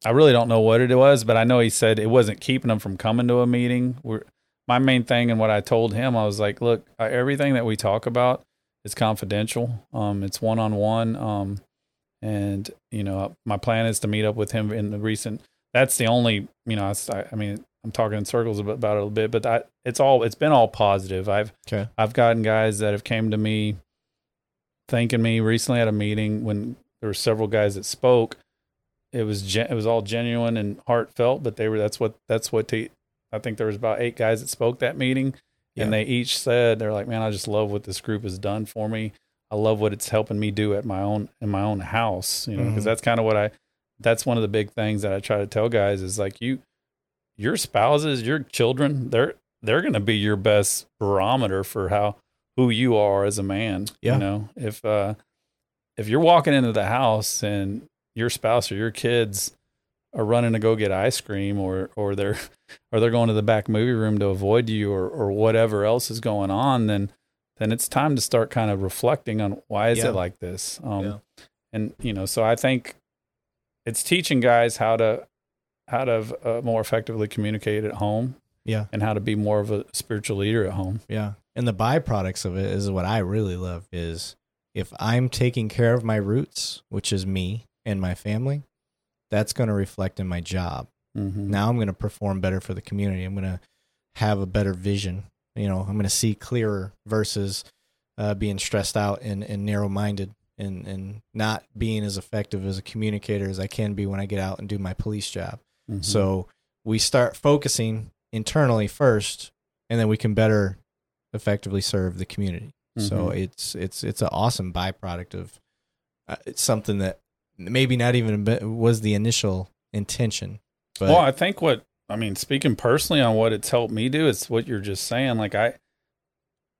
I really don't know what it was, but I know he said it wasn't keeping him from coming to a meeting. We're, my main thing and what I told him, I was like, look, everything that we talk about is confidential. Um, it's one on one. Um, and you know, my plan is to meet up with him in the recent. That's the only, you know, I, I mean, I'm talking in circles about, about it a little bit, but I, it's all, it's been all positive. I've, Okay. I've gotten guys that have came to me thanking me recently at a meeting when there were several guys that spoke. It was gen- it was all genuine and heartfelt, but they were that's what that's what they, I think there was about eight guys that spoke that meeting, Yeah. and they each said they're like, man, I just love what this group has done for me. I love what it's helping me do at my own in my own house, you know, because Mhm. that's kind of what I. That's one of the big things that I try to tell guys is like you, your spouses, your children, they're they're going to be your best barometer for how who you are as a man. Yeah. You know, if uh if you're walking into the house and your spouse or your kids are running to go get ice cream or or they're (laughs) or they're going to the back movie room to avoid you or or whatever else is going on, then then it's time to start kind of reflecting on why is Yeah. it like this. Um Yeah. and you know, so I think it's teaching guys how to how to uh, more effectively communicate at home Yeah. and how to be more of a spiritual leader at home. Yeah. And the byproducts of it is what I really love is if I'm taking care of my roots, which is me and my family, that's going to reflect in my job. Mm-hmm. Now I'm going to perform better for the community. I'm going to have a better vision. You know, I'm going to see clearer versus uh, being stressed out and, and narrow minded and, and not being as effective as a communicator as I can be when I get out and do my police job. Mm-hmm. So we start focusing internally first, and then we can better effectively serve the community. So Mhm. it's it's it's an awesome byproduct of uh, it's something that maybe not even was the initial intention. But well, I think what I mean, speaking personally on what it's helped me do, it's what you're just saying. Like I,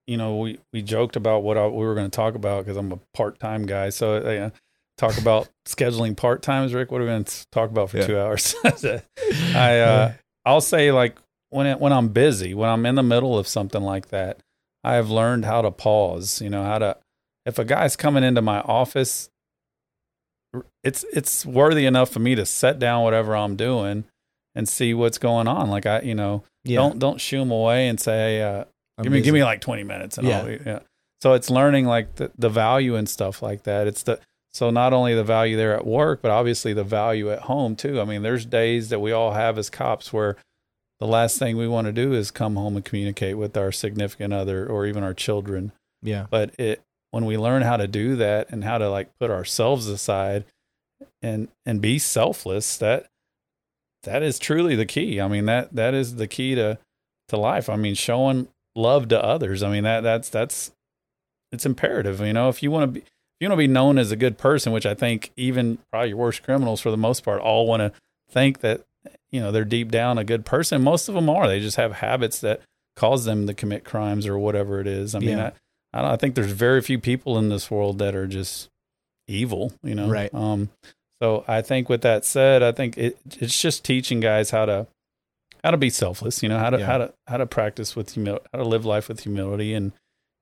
you know, we we joked about what I, we were going to talk about because I'm a part time guy. So uh, talk about (laughs) scheduling part times, Rick. What are we going to talk about for Yeah. two hours? (laughs) I uh, (laughs) I'll say like when it, when I'm busy, when I'm in the middle of something like that, I have learned how to pause. You know how to if a guy's coming into my office, it's it's worthy enough for me to set down whatever I'm doing and see what's going on. Like I, you know, yeah, don't don't shoo them away and say, uh, give me give me like 20 minutes and Yeah. I'll, yeah. So it's learning like the, the value and stuff like that. It's the so not only the value there at work, but obviously the value at home too. I mean, there's days that we all have as cops where the last thing we want to do is come home and communicate with our significant other or even our children. yeah, But it when we learn how to do that and how to like put ourselves aside and and be selfless, that that is truly the key. I mean that that is the key to to life. I mean showing love to others. I mean that that's that's it's imperative. You know, if you want to be if you want to be known as a good person, which I think even probably your worst criminals for the most part all want to think that you know they're deep down a good person. Most of them are. They just have habits that cause them to commit crimes or whatever it is. I mean, Yeah. I, I, don't, I think there's very few people in this world that are just evil. You know, Right. Um, so I think with that said, I think it it's just teaching guys how to how to be selfless. You know, how to Yeah. how to how to practice with humility, how to live life with humility, and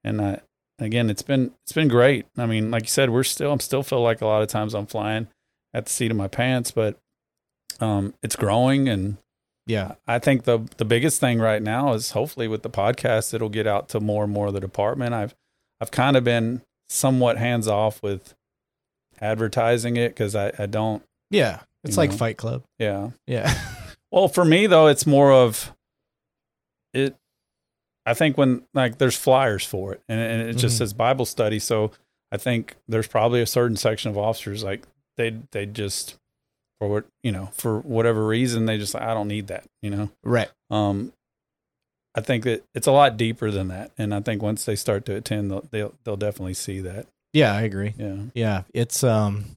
and I again, it's been it's been great. I mean, like you said, we're still I'm still feel like a lot of times I'm flying at the seat of my pants, but um, it's growing, and yeah, I think the the biggest thing right now is hopefully with the podcast, it'll get out to more and more of the department. I've I've kind of been somewhat hands off with advertising it because I I don't yeah. It's like know? Fight Club. yeah Yeah, (laughs) Well, for me though, it's more of it. I think when like there's flyers for it, and, and it just Mhm. says Bible study. So I think there's probably a certain section of officers like they they just for what you know for whatever reason they just I don't need that. You know, right. um, I think that it's a lot deeper than that, and I think once they start to attend, they'll they'll, they'll definitely see that. Yeah, I agree. Yeah. Yeah, it's um.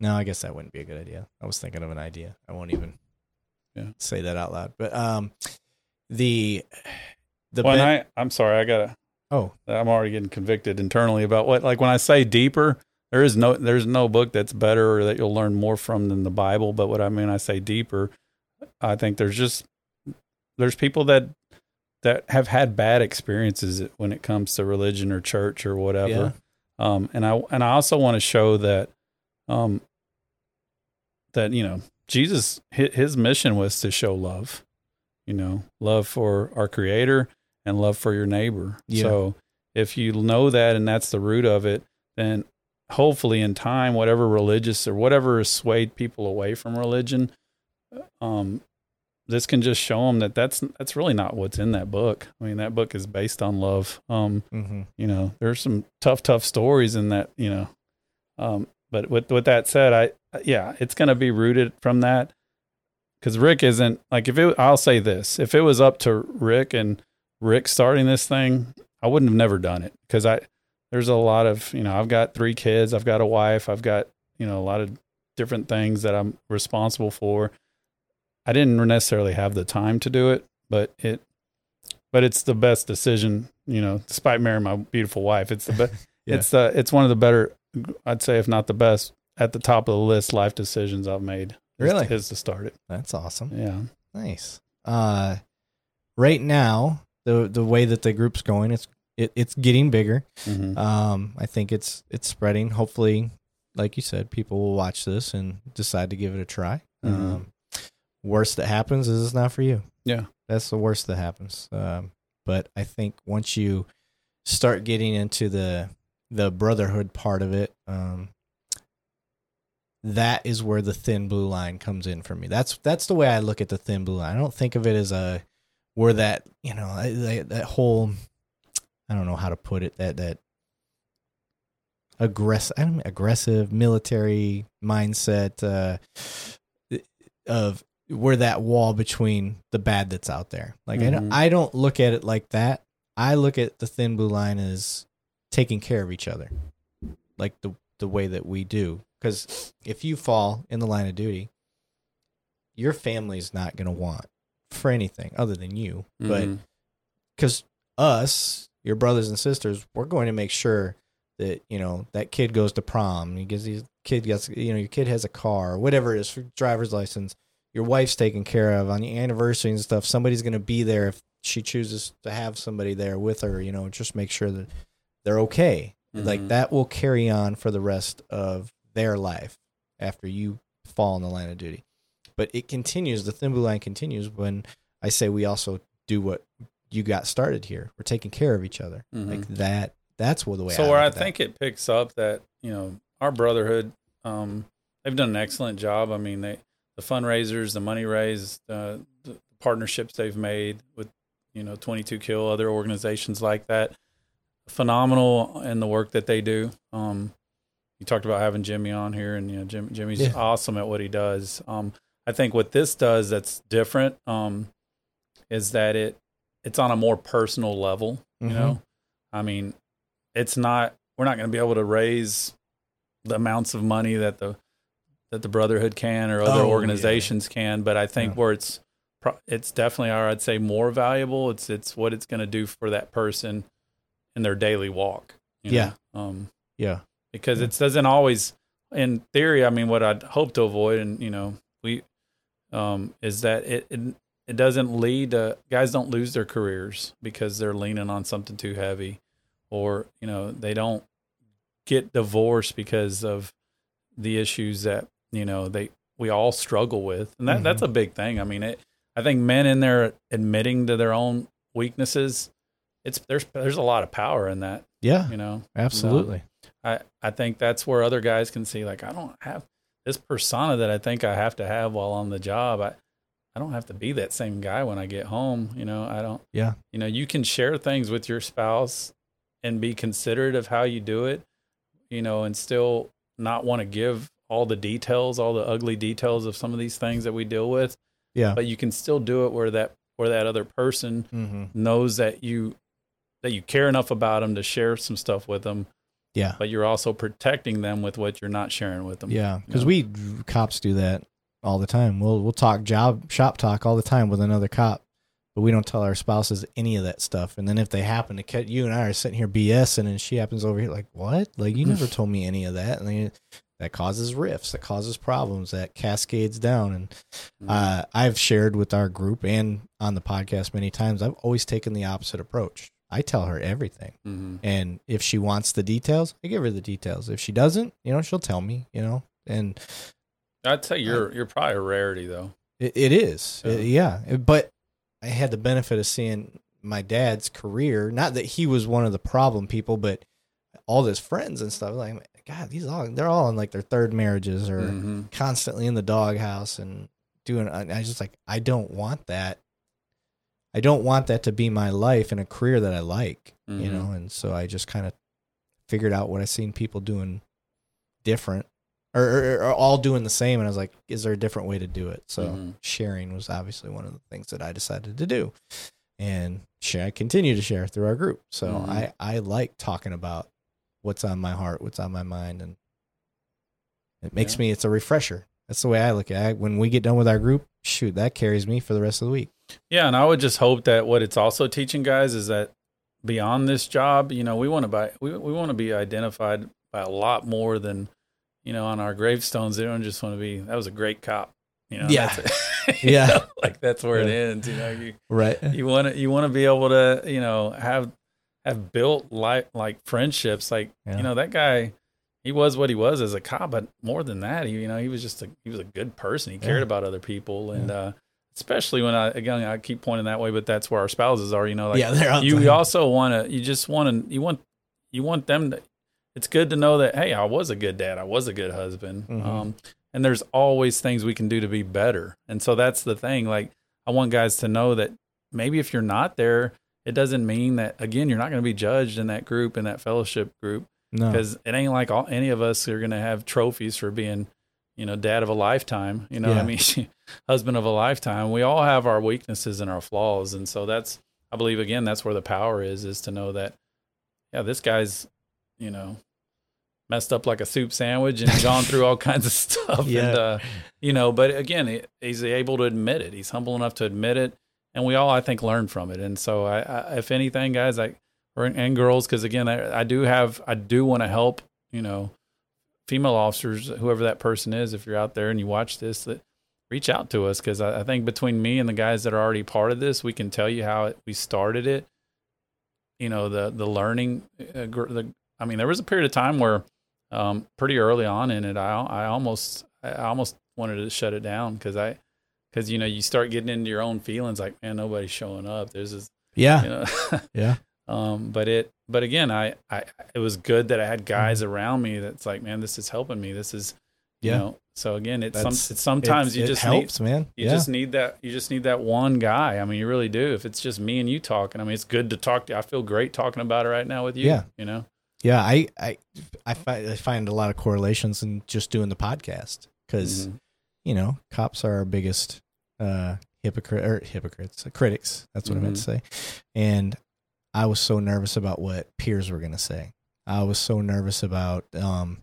No, I guess that wouldn't be a good idea. I was thinking of an idea. I won't even Yeah. say that out loud. But um, the the When ben- I I'm sorry, I gotta oh I'm already getting convicted internally about what like when I say deeper, there is no there's no book that's better or that you'll learn more from than the Bible. But what I mean I say deeper, I think there's just there's people that that have had bad experiences when it comes to religion or church or whatever. Um, and I and I also want to show that um that you know Jesus his mission was to show love, you know, love for our Creator and love for your neighbor. Yeah. So if you know that and that's the root of it, then hopefully in time, whatever religious or whatever has swayed people away from religion, um, this can just show them that that's that's really not what's in that book. I mean, that book is based on love. Um, mm-hmm. you know there's some tough tough stories in that you know um but with with that said i yeah it's going to be rooted from that because rick isn't like if it i'll say this if it was up to rick and rick starting this thing i wouldn't have never done it because i there's a lot of you know i've got three kids i've got a wife i've got you know a lot of different things that i'm responsible for i didn't necessarily have the time to do it but it but it's the best decision you know despite marrying my beautiful wife it's the best (laughs) Yeah. it's uh it's one of the better i'd say if not the best at the top of the list life decisions i've made is- Really? is to start it That's awesome. yeah Nice. Uh, right now the the way that the group's going, it's it, it's getting bigger. Mhm. Um, I think it's it's spreading. Hopefully, like you said, people will watch this and decide to give it a try. Mhm. Um, worst that happens is it's not for you. Yeah. that's the worst that happens. Um, but I think once you start getting into the the brotherhood part of it, um, that is where the thin blue line comes in for me. That's that's the way I look at the thin blue line. I don't think of it as a where that you know that, that whole I don't know how to put it that that aggressive I don't aggressive military mindset uh, of where that wall between the bad that's out there. Like I don't Mhm. I don't look at it like that. I look at the thin blue line as taking care of each other, like the the way that we do. Because if you fall in the line of duty, your family's not going to want for anything other than you. But Mhm. because us, your brothers and sisters, we're going to make sure that you know that kid goes to prom. He gets his kid gets you know your kid has a car or whatever it is for driver's license. Your wife's taken care of on the anniversary and stuff. Somebody's going to be there if she chooses to have somebody there with her. You know, just make sure that they're okay. Like Mhm. that will carry on for the rest of their life after you fall in the line of duty. But it continues. The thin blue line continues when I say we also do what you got started here. We're taking care of each other. Mhm. Like that. That's what the way. so I where I at that. think it picks up that you know our brotherhood, um, they've done an excellent job. I mean, they the fundraisers, the money raised, uh, the partnerships they've made with you know 22 Kill, other organizations like that, phenomenal in the work that they do. Um, you talked about having Jimmy on here, and you know Jim, Jimmy's Yeah. awesome at what he does. Um, I think what this does that's different um, is that it it's on a more personal level. You Mhm. know, I mean, it's not we're not going to be able to raise the amounts of money that the that the brotherhood can or other Oh, yeah. organizations can but i think Yeah. where it's it's definitely or i'd say more valuable it's it's what it's going to do for that person in their daily walk you Yeah. know? um Yeah. because Yeah. it doesn't always in theory i mean what i'd hope to avoid and you know we um is that it, it it doesn't lead to guys don't lose their careers because they're leaning on something too heavy or you know they don't get divorced because of the issues that you know they we all struggle with and that Mhm. that's a big thing i mean it i think men in there admitting to their own weaknesses it's there's there's a lot of power in that Yeah. you know Absolutely. I, I think that's where other guys can see like I don't have this persona that I think I have to have while on the job. I I don't have to be that same guy when I get home. You know, I don't Yeah. you know, you can share things with your spouse and be considerate of how you do it, you know, and still not want to give all the details, all the ugly details of some of these things that we deal with. Yeah. But you can still do it where that where that other person Mm-hmm. knows that you that you care enough about them to share some stuff with them Yeah. but you're also protecting them with what you're not sharing with them. Yeah. Because we cops do that all the time. We'll we'll talk job shop talk all the time with another cop, but we don't tell our spouses any of that stuff. And then if they happen to catch you and I are sitting here BSing, and she happens over here like, what? Like you never (laughs) told me any of that, and then that causes rifts, that causes problems, that cascades down. And Mhm. uh, I've shared with our group and on the podcast many times. I've always taken the opposite approach. I tell her everything. Mhm. And if she wants the details, I give her the details. If she doesn't, you know, she'll tell me, you know, and I'd say you're you're probably a rarity though. it, it is. Yeah. Uh, yeah. But I had the benefit of seeing my dad's career. Not that he was one of the problem people, but all his friends and stuff. Like, God, these all, they're all in like their third marriages or Mhm. constantly in the doghouse and doing, I I just like, I don't want that. I don't want that to be my life and a career that I like, you Mhm. know? And so I just kind of figured out what I seen people doing different or, or, or all doing the same. And I was like, is there a different way to do it? So Mhm. sharing was obviously one of the things that I decided to do. And share, I continue to share through our group. So Mhm. I, I like talking about what's on my heart, what's on my mind. And it makes Yeah. me, it's a refresher. That's the way I look at it. When we get done with our group, shoot, that carries me for the rest of the week. Yeah, and I would just hope that what it's also teaching guys is that beyond this job, you know, we want to buy we we want to be identified by a lot more than you know on our gravestones. They don't just want to be that was a great cop. You know, Yeah. (laughs) You Yeah. know, like that's where it ends. You know, you Right. you want to you want to be able to you know have have built like like friendships like Yeah. you know that guy he was what he was as a cop but more than that he you know he was just a he was a good person he cared Yeah. about other people and uh especially when i again i keep pointing that way but that's where our spouses are you know like yeah, they're out you also want to you just want to you want you want them to it's good to know that hey i was a good dad i was a good husband Mhm. um and there's always things we can do to be better and so that's the thing like i want guys to know that maybe if you're not there it doesn't mean that again you're not going to be judged in that group in that fellowship group. No. because it ain't like all, any of us are going to have trophies for being you know dad of a lifetime you know what i mean? (laughs) Husband of a lifetime. We all have our weaknesses and our flaws and so that's i believe again that's where the power is is to know that yeah this guy's you know messed up like a soup sandwich and gone through all kinds of (laughs) stuff (laughs) Yeah. and uh you know but again he, he's able to admit it. He's humble enough to admit it and we all i think learn from it. And so i, I if anything guys i or and girls because again I, I do have i do want to help you know female officers whoever that person is if you're out there and you watch this that reach out to us because I, I think between me and the guys that are already part of this we can tell you how it, we started it. You know the the learning uh, the i mean there was a period of time where um pretty early on in it i i almost i almost wanted to shut it down because i because you know you start getting into your own feelings like man nobody's showing up there's this Yeah. You know? (laughs) Yeah. um, but it, but again, I, I, it was good that I had guys around me that's like, man, this is helping me. This is, you Yeah. know, so again, it's, some, it's sometimes It- you it just helps, need, man. you yeah. just need that, you just need that one guy. I mean, you really do. If it's just me and you talking, I mean, it's good to talk to. I feel great talking about it right now with you. Yeah. You know? yeah. I, I, I find, I find a lot of correlations in just doing the podcast because, Mhm. you know, cops are our biggest, uh, hypocrite or hypocrites, uh, critics. That's what I meant to say. And I was so nervous about what peers were going to say. I was so nervous about, um,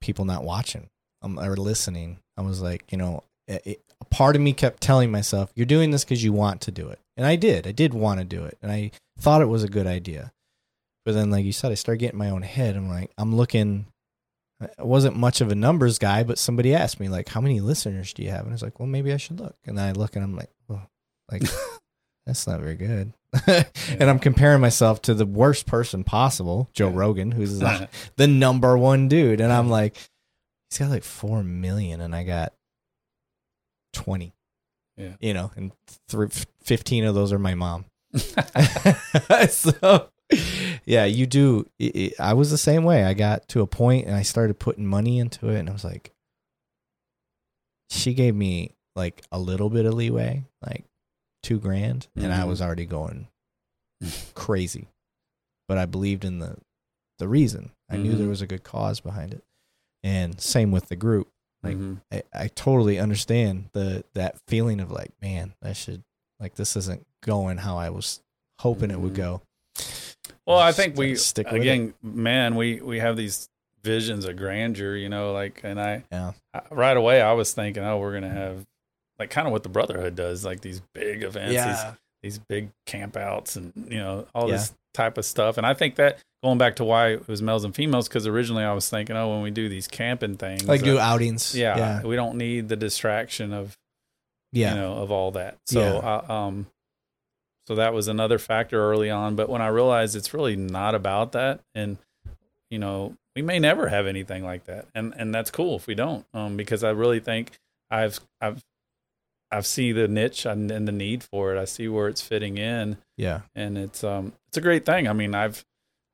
people not watching um, or listening. I was like, you know, it, it, a part of me kept telling myself, "You're doing this because you want to do it," and I did. I did want to do it, and I thought it was a good idea. But then, like you said, I started getting my own head. I'm like, I'm looking. I wasn't much of a numbers guy, but somebody asked me like, "How many listeners do you have?" And I was like, "Well, maybe I should look." And then I look, and I'm like, "Well, like (laughs) that's not very good." (laughs) and I'm comparing myself to the worst person possible, Joe Yeah. Rogan, who's the, (laughs) the number one dude, and I'm like, he's got like four million, and I got twenty. Yeah. you know, and th- fifteen of those are my mom. so, yeah, you do. It, it, I was the same way. I got to a point, and I started putting money into it, and I was like, she gave me like a little bit of leeway, like two grand, and I Mhm. was already going (laughs) crazy. But I believed in the the reason. I knew Mhm. there was a good cause behind it. And same with the group. Like Mhm. I, I totally understand the that feeling of like, man, I should like this isn't going how I was hoping it would Mhm. go. Well, I think we stick with it. again, man, we we have these visions of grandeur, you know, like, and I, Yeah. I right away I was thinking, oh, we're gonna have like kind of what the Brotherhood does, like these big events, these these big campouts, and you know all Yeah. this type of stuff. And I think that going back to why it was males and females, because originally I was thinking, oh, when we do these camping things, like do uh, outings. yeah, Yeah. we don't need the distraction of Yeah. you know of all that so Yeah. I, um so that was another factor early on but when i realized it's really not about that and you know we may never have anything like that and and that's cool if we don't um because i really think i've i've I've see the niche and, and the need for it. I see where it's fitting in. Yeah. and it's um it's a great thing. I mean i've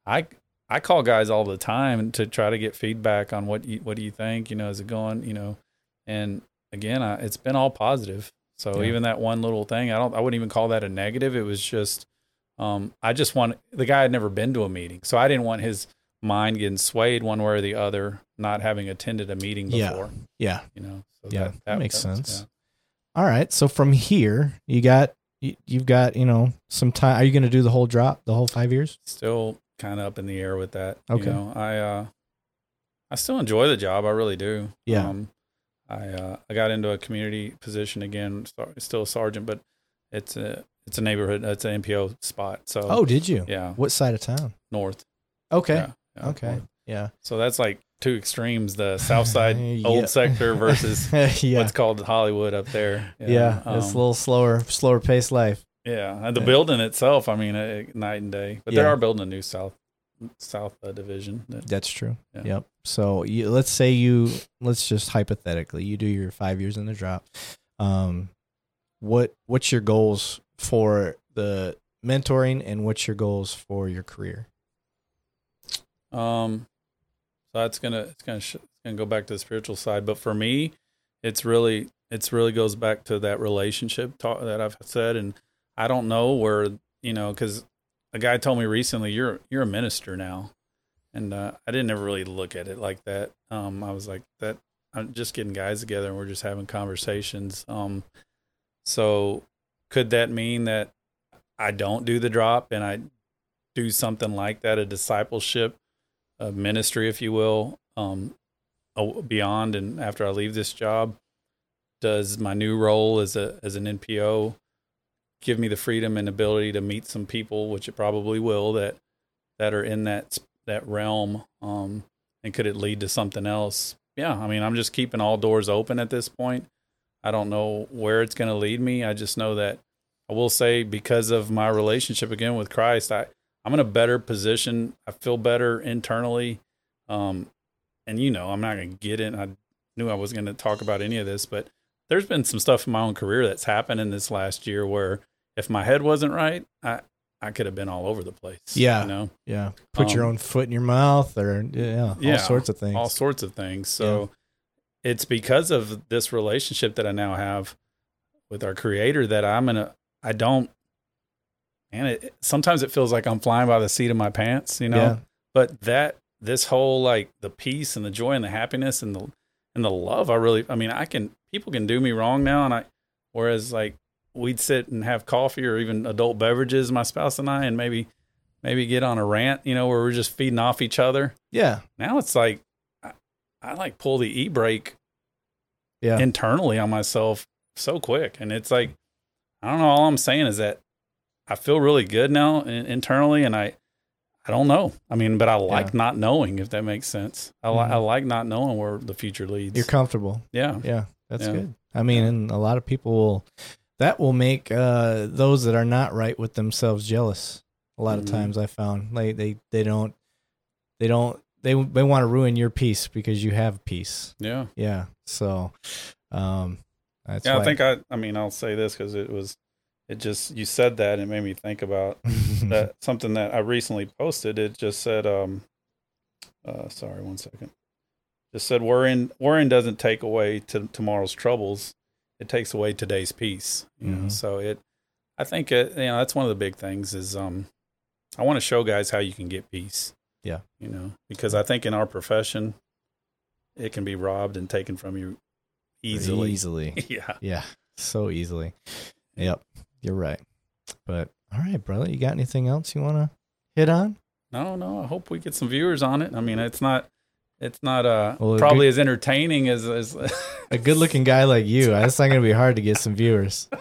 i i call guys all the time to try to get feedback on what you what do you think you know is it going you know? And again I, it's been all positive so Yeah. even that one little thing i don't i wouldn't even call that a negative it was just um i just want the guy had never been to a meeting so i didn't want his mind getting swayed one way or the other not having attended a meeting before Yeah. yeah. you know so Yeah, that makes was- sense. All right. So from here, you got you, you've got, you know, some time. Are you going to do the whole drop, the whole 5 years? still kind of up in the air with that. Okay. You know, I uh I still enjoy the job. I really do. Yeah. Um, I uh I got into a community position again, still a sergeant, but it's a it's a neighborhood, it's an NPO spot. So Oh, did you? yeah, What side of town? north. Okay. Yeah, yeah, okay. north. Yeah. So that's like two extremes: the south side (laughs) Yeah. old sector versus (laughs) what's called Hollywood up there. yeah, it's um, a little slower, slower paced life. Yeah, and the building itself, I mean, uh, night and day. But they are building a new south south uh, division. that- That's true. Yeah. Yep. So you, let's say you, let's just hypothetically, you do your five years in the drop. Um, what what's your goals for the mentoring, and what's your goals for your career? Um, so that's gonna it's gonna sh- it's gonna go back to the spiritual side, but for me, it's really it's really goes back to that relationship talk that I've said, and I don't know where you know because a guy told me recently you're you're a minister now, and uh, I didn't ever really look at it like that. Um, I was like that I'm just getting guys together and we're just having conversations. Um, so could that mean that I don't do the drop and I do something like that, a discipleship? a ministry, if you will, um, beyond and after I leave this job? Does my new role as a as an NPO give me the freedom and ability to meet some people, which it probably will, that that are in that that realm? Um, and could it lead to something else? Yeah, I mean, I'm just keeping all doors open at this point. I don't know where it's going to lead me. I just know that I will say because of my relationship again with Christ, I I'm in a better position. I feel better internally. Um, and you know, I'm not going to get in. I knew I was going to talk about any of this, but there's been some stuff in my own career that's happened in this last year where if my head wasn't right, I I could have been all over the place. Yeah. you know, Yeah. Put your Um, own foot in your mouth or yeah, Yeah, all sorts of things. all sorts of things. So it's because of this relationship that I now have with our creator that I'm gonna I don't and it sometimes it feels like I'm flying by the seat of my pants, you know. Yeah. But that this whole like the peace and the joy and the happiness and the and the love I really I mean I can people can do me wrong now and I whereas like we'd sit and have coffee or even adult beverages my spouse and I and maybe maybe get on a rant, you know, where we're just feeding off each other. Yeah. Now it's like I, I like pull the e brake Yeah. internally on myself so quick, and it's like I don't know. All I'm saying is that I feel really good now in, internally, and I I don't know. I mean, but I like Yeah. not knowing if that makes sense. I li- Mhm. I like not knowing where the future leads. You're comfortable. yeah, Yeah. That's Yeah. good. I mean, and a lot of people will that will make uh those that are not right with themselves jealous. A lot of Mhm. times I found like they they don't they don't they they want to ruin your peace because you have peace. yeah, Yeah. So um that's yeah. I think I. I mean, I'll say this because it was. It just you said that and it made me think about (laughs) that something that I recently posted. It just said, um, uh, sorry, one second. Just said worrying worrying doesn't take away to tomorrow's troubles. It takes away today's peace. You know, Mhm. so it. I think it, you know that's one of the big things is um, I want to show guys how you can get peace. Yeah. You know, because I think in our profession, it can be robbed and taken from you easily. easily. (laughs) yeah. Yeah. So easily. Yep. You're right. But all right, brother, you got anything else you want to hit on? No, no. I hope we get some viewers on it. I mean, it's not. It's not uh Well, a probably as entertaining as as (laughs) A good-looking guy like you, it's not going to be hard to get some viewers. (laughs)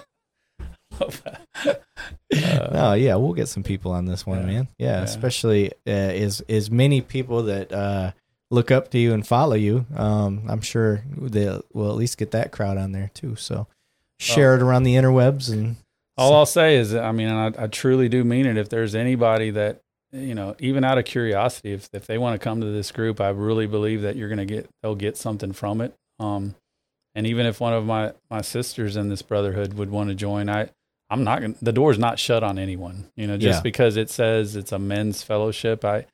Uh, no, yeah, we'll get some people on this one, Yeah. man. Yeah, Yeah. especially uh, as as many people that uh, look up to you and follow you. Um, I'm sure they'll will at least get that crowd on there too. So share it around the interwebs and All I'll say is, I mean, I, I truly do mean it. If there's anybody that, you know, even out of curiosity, if if they want to come to this group, I really believe that you're going to get, they'll get something from it. Um, and even if one of my my sisters in this brotherhood would want to join, I, I'm not going. The door's not shut on anyone. You know, just Yeah. because it says it's a men's fellowship, I.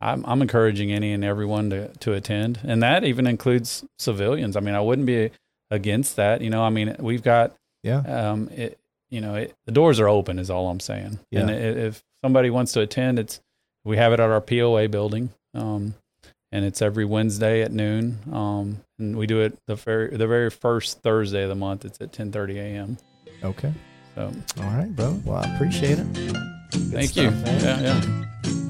I'm, I'm encouraging any and everyone to, to attend, and that even includes civilians. I mean, I wouldn't be against that. You know, I mean, we've got yeah, um, it, you know, it, the doors are open is all I'm saying. And Yeah. i if somebody wants to attend, it's, we have it at our POA building. Um, and it's every Wednesday at noon. Um, and we do it the very, the very first Thursday of the month. It's at 1030 AM. okay, So all right, brother. Well, I appreciate it. Good thank you. man. Yeah. Yeah.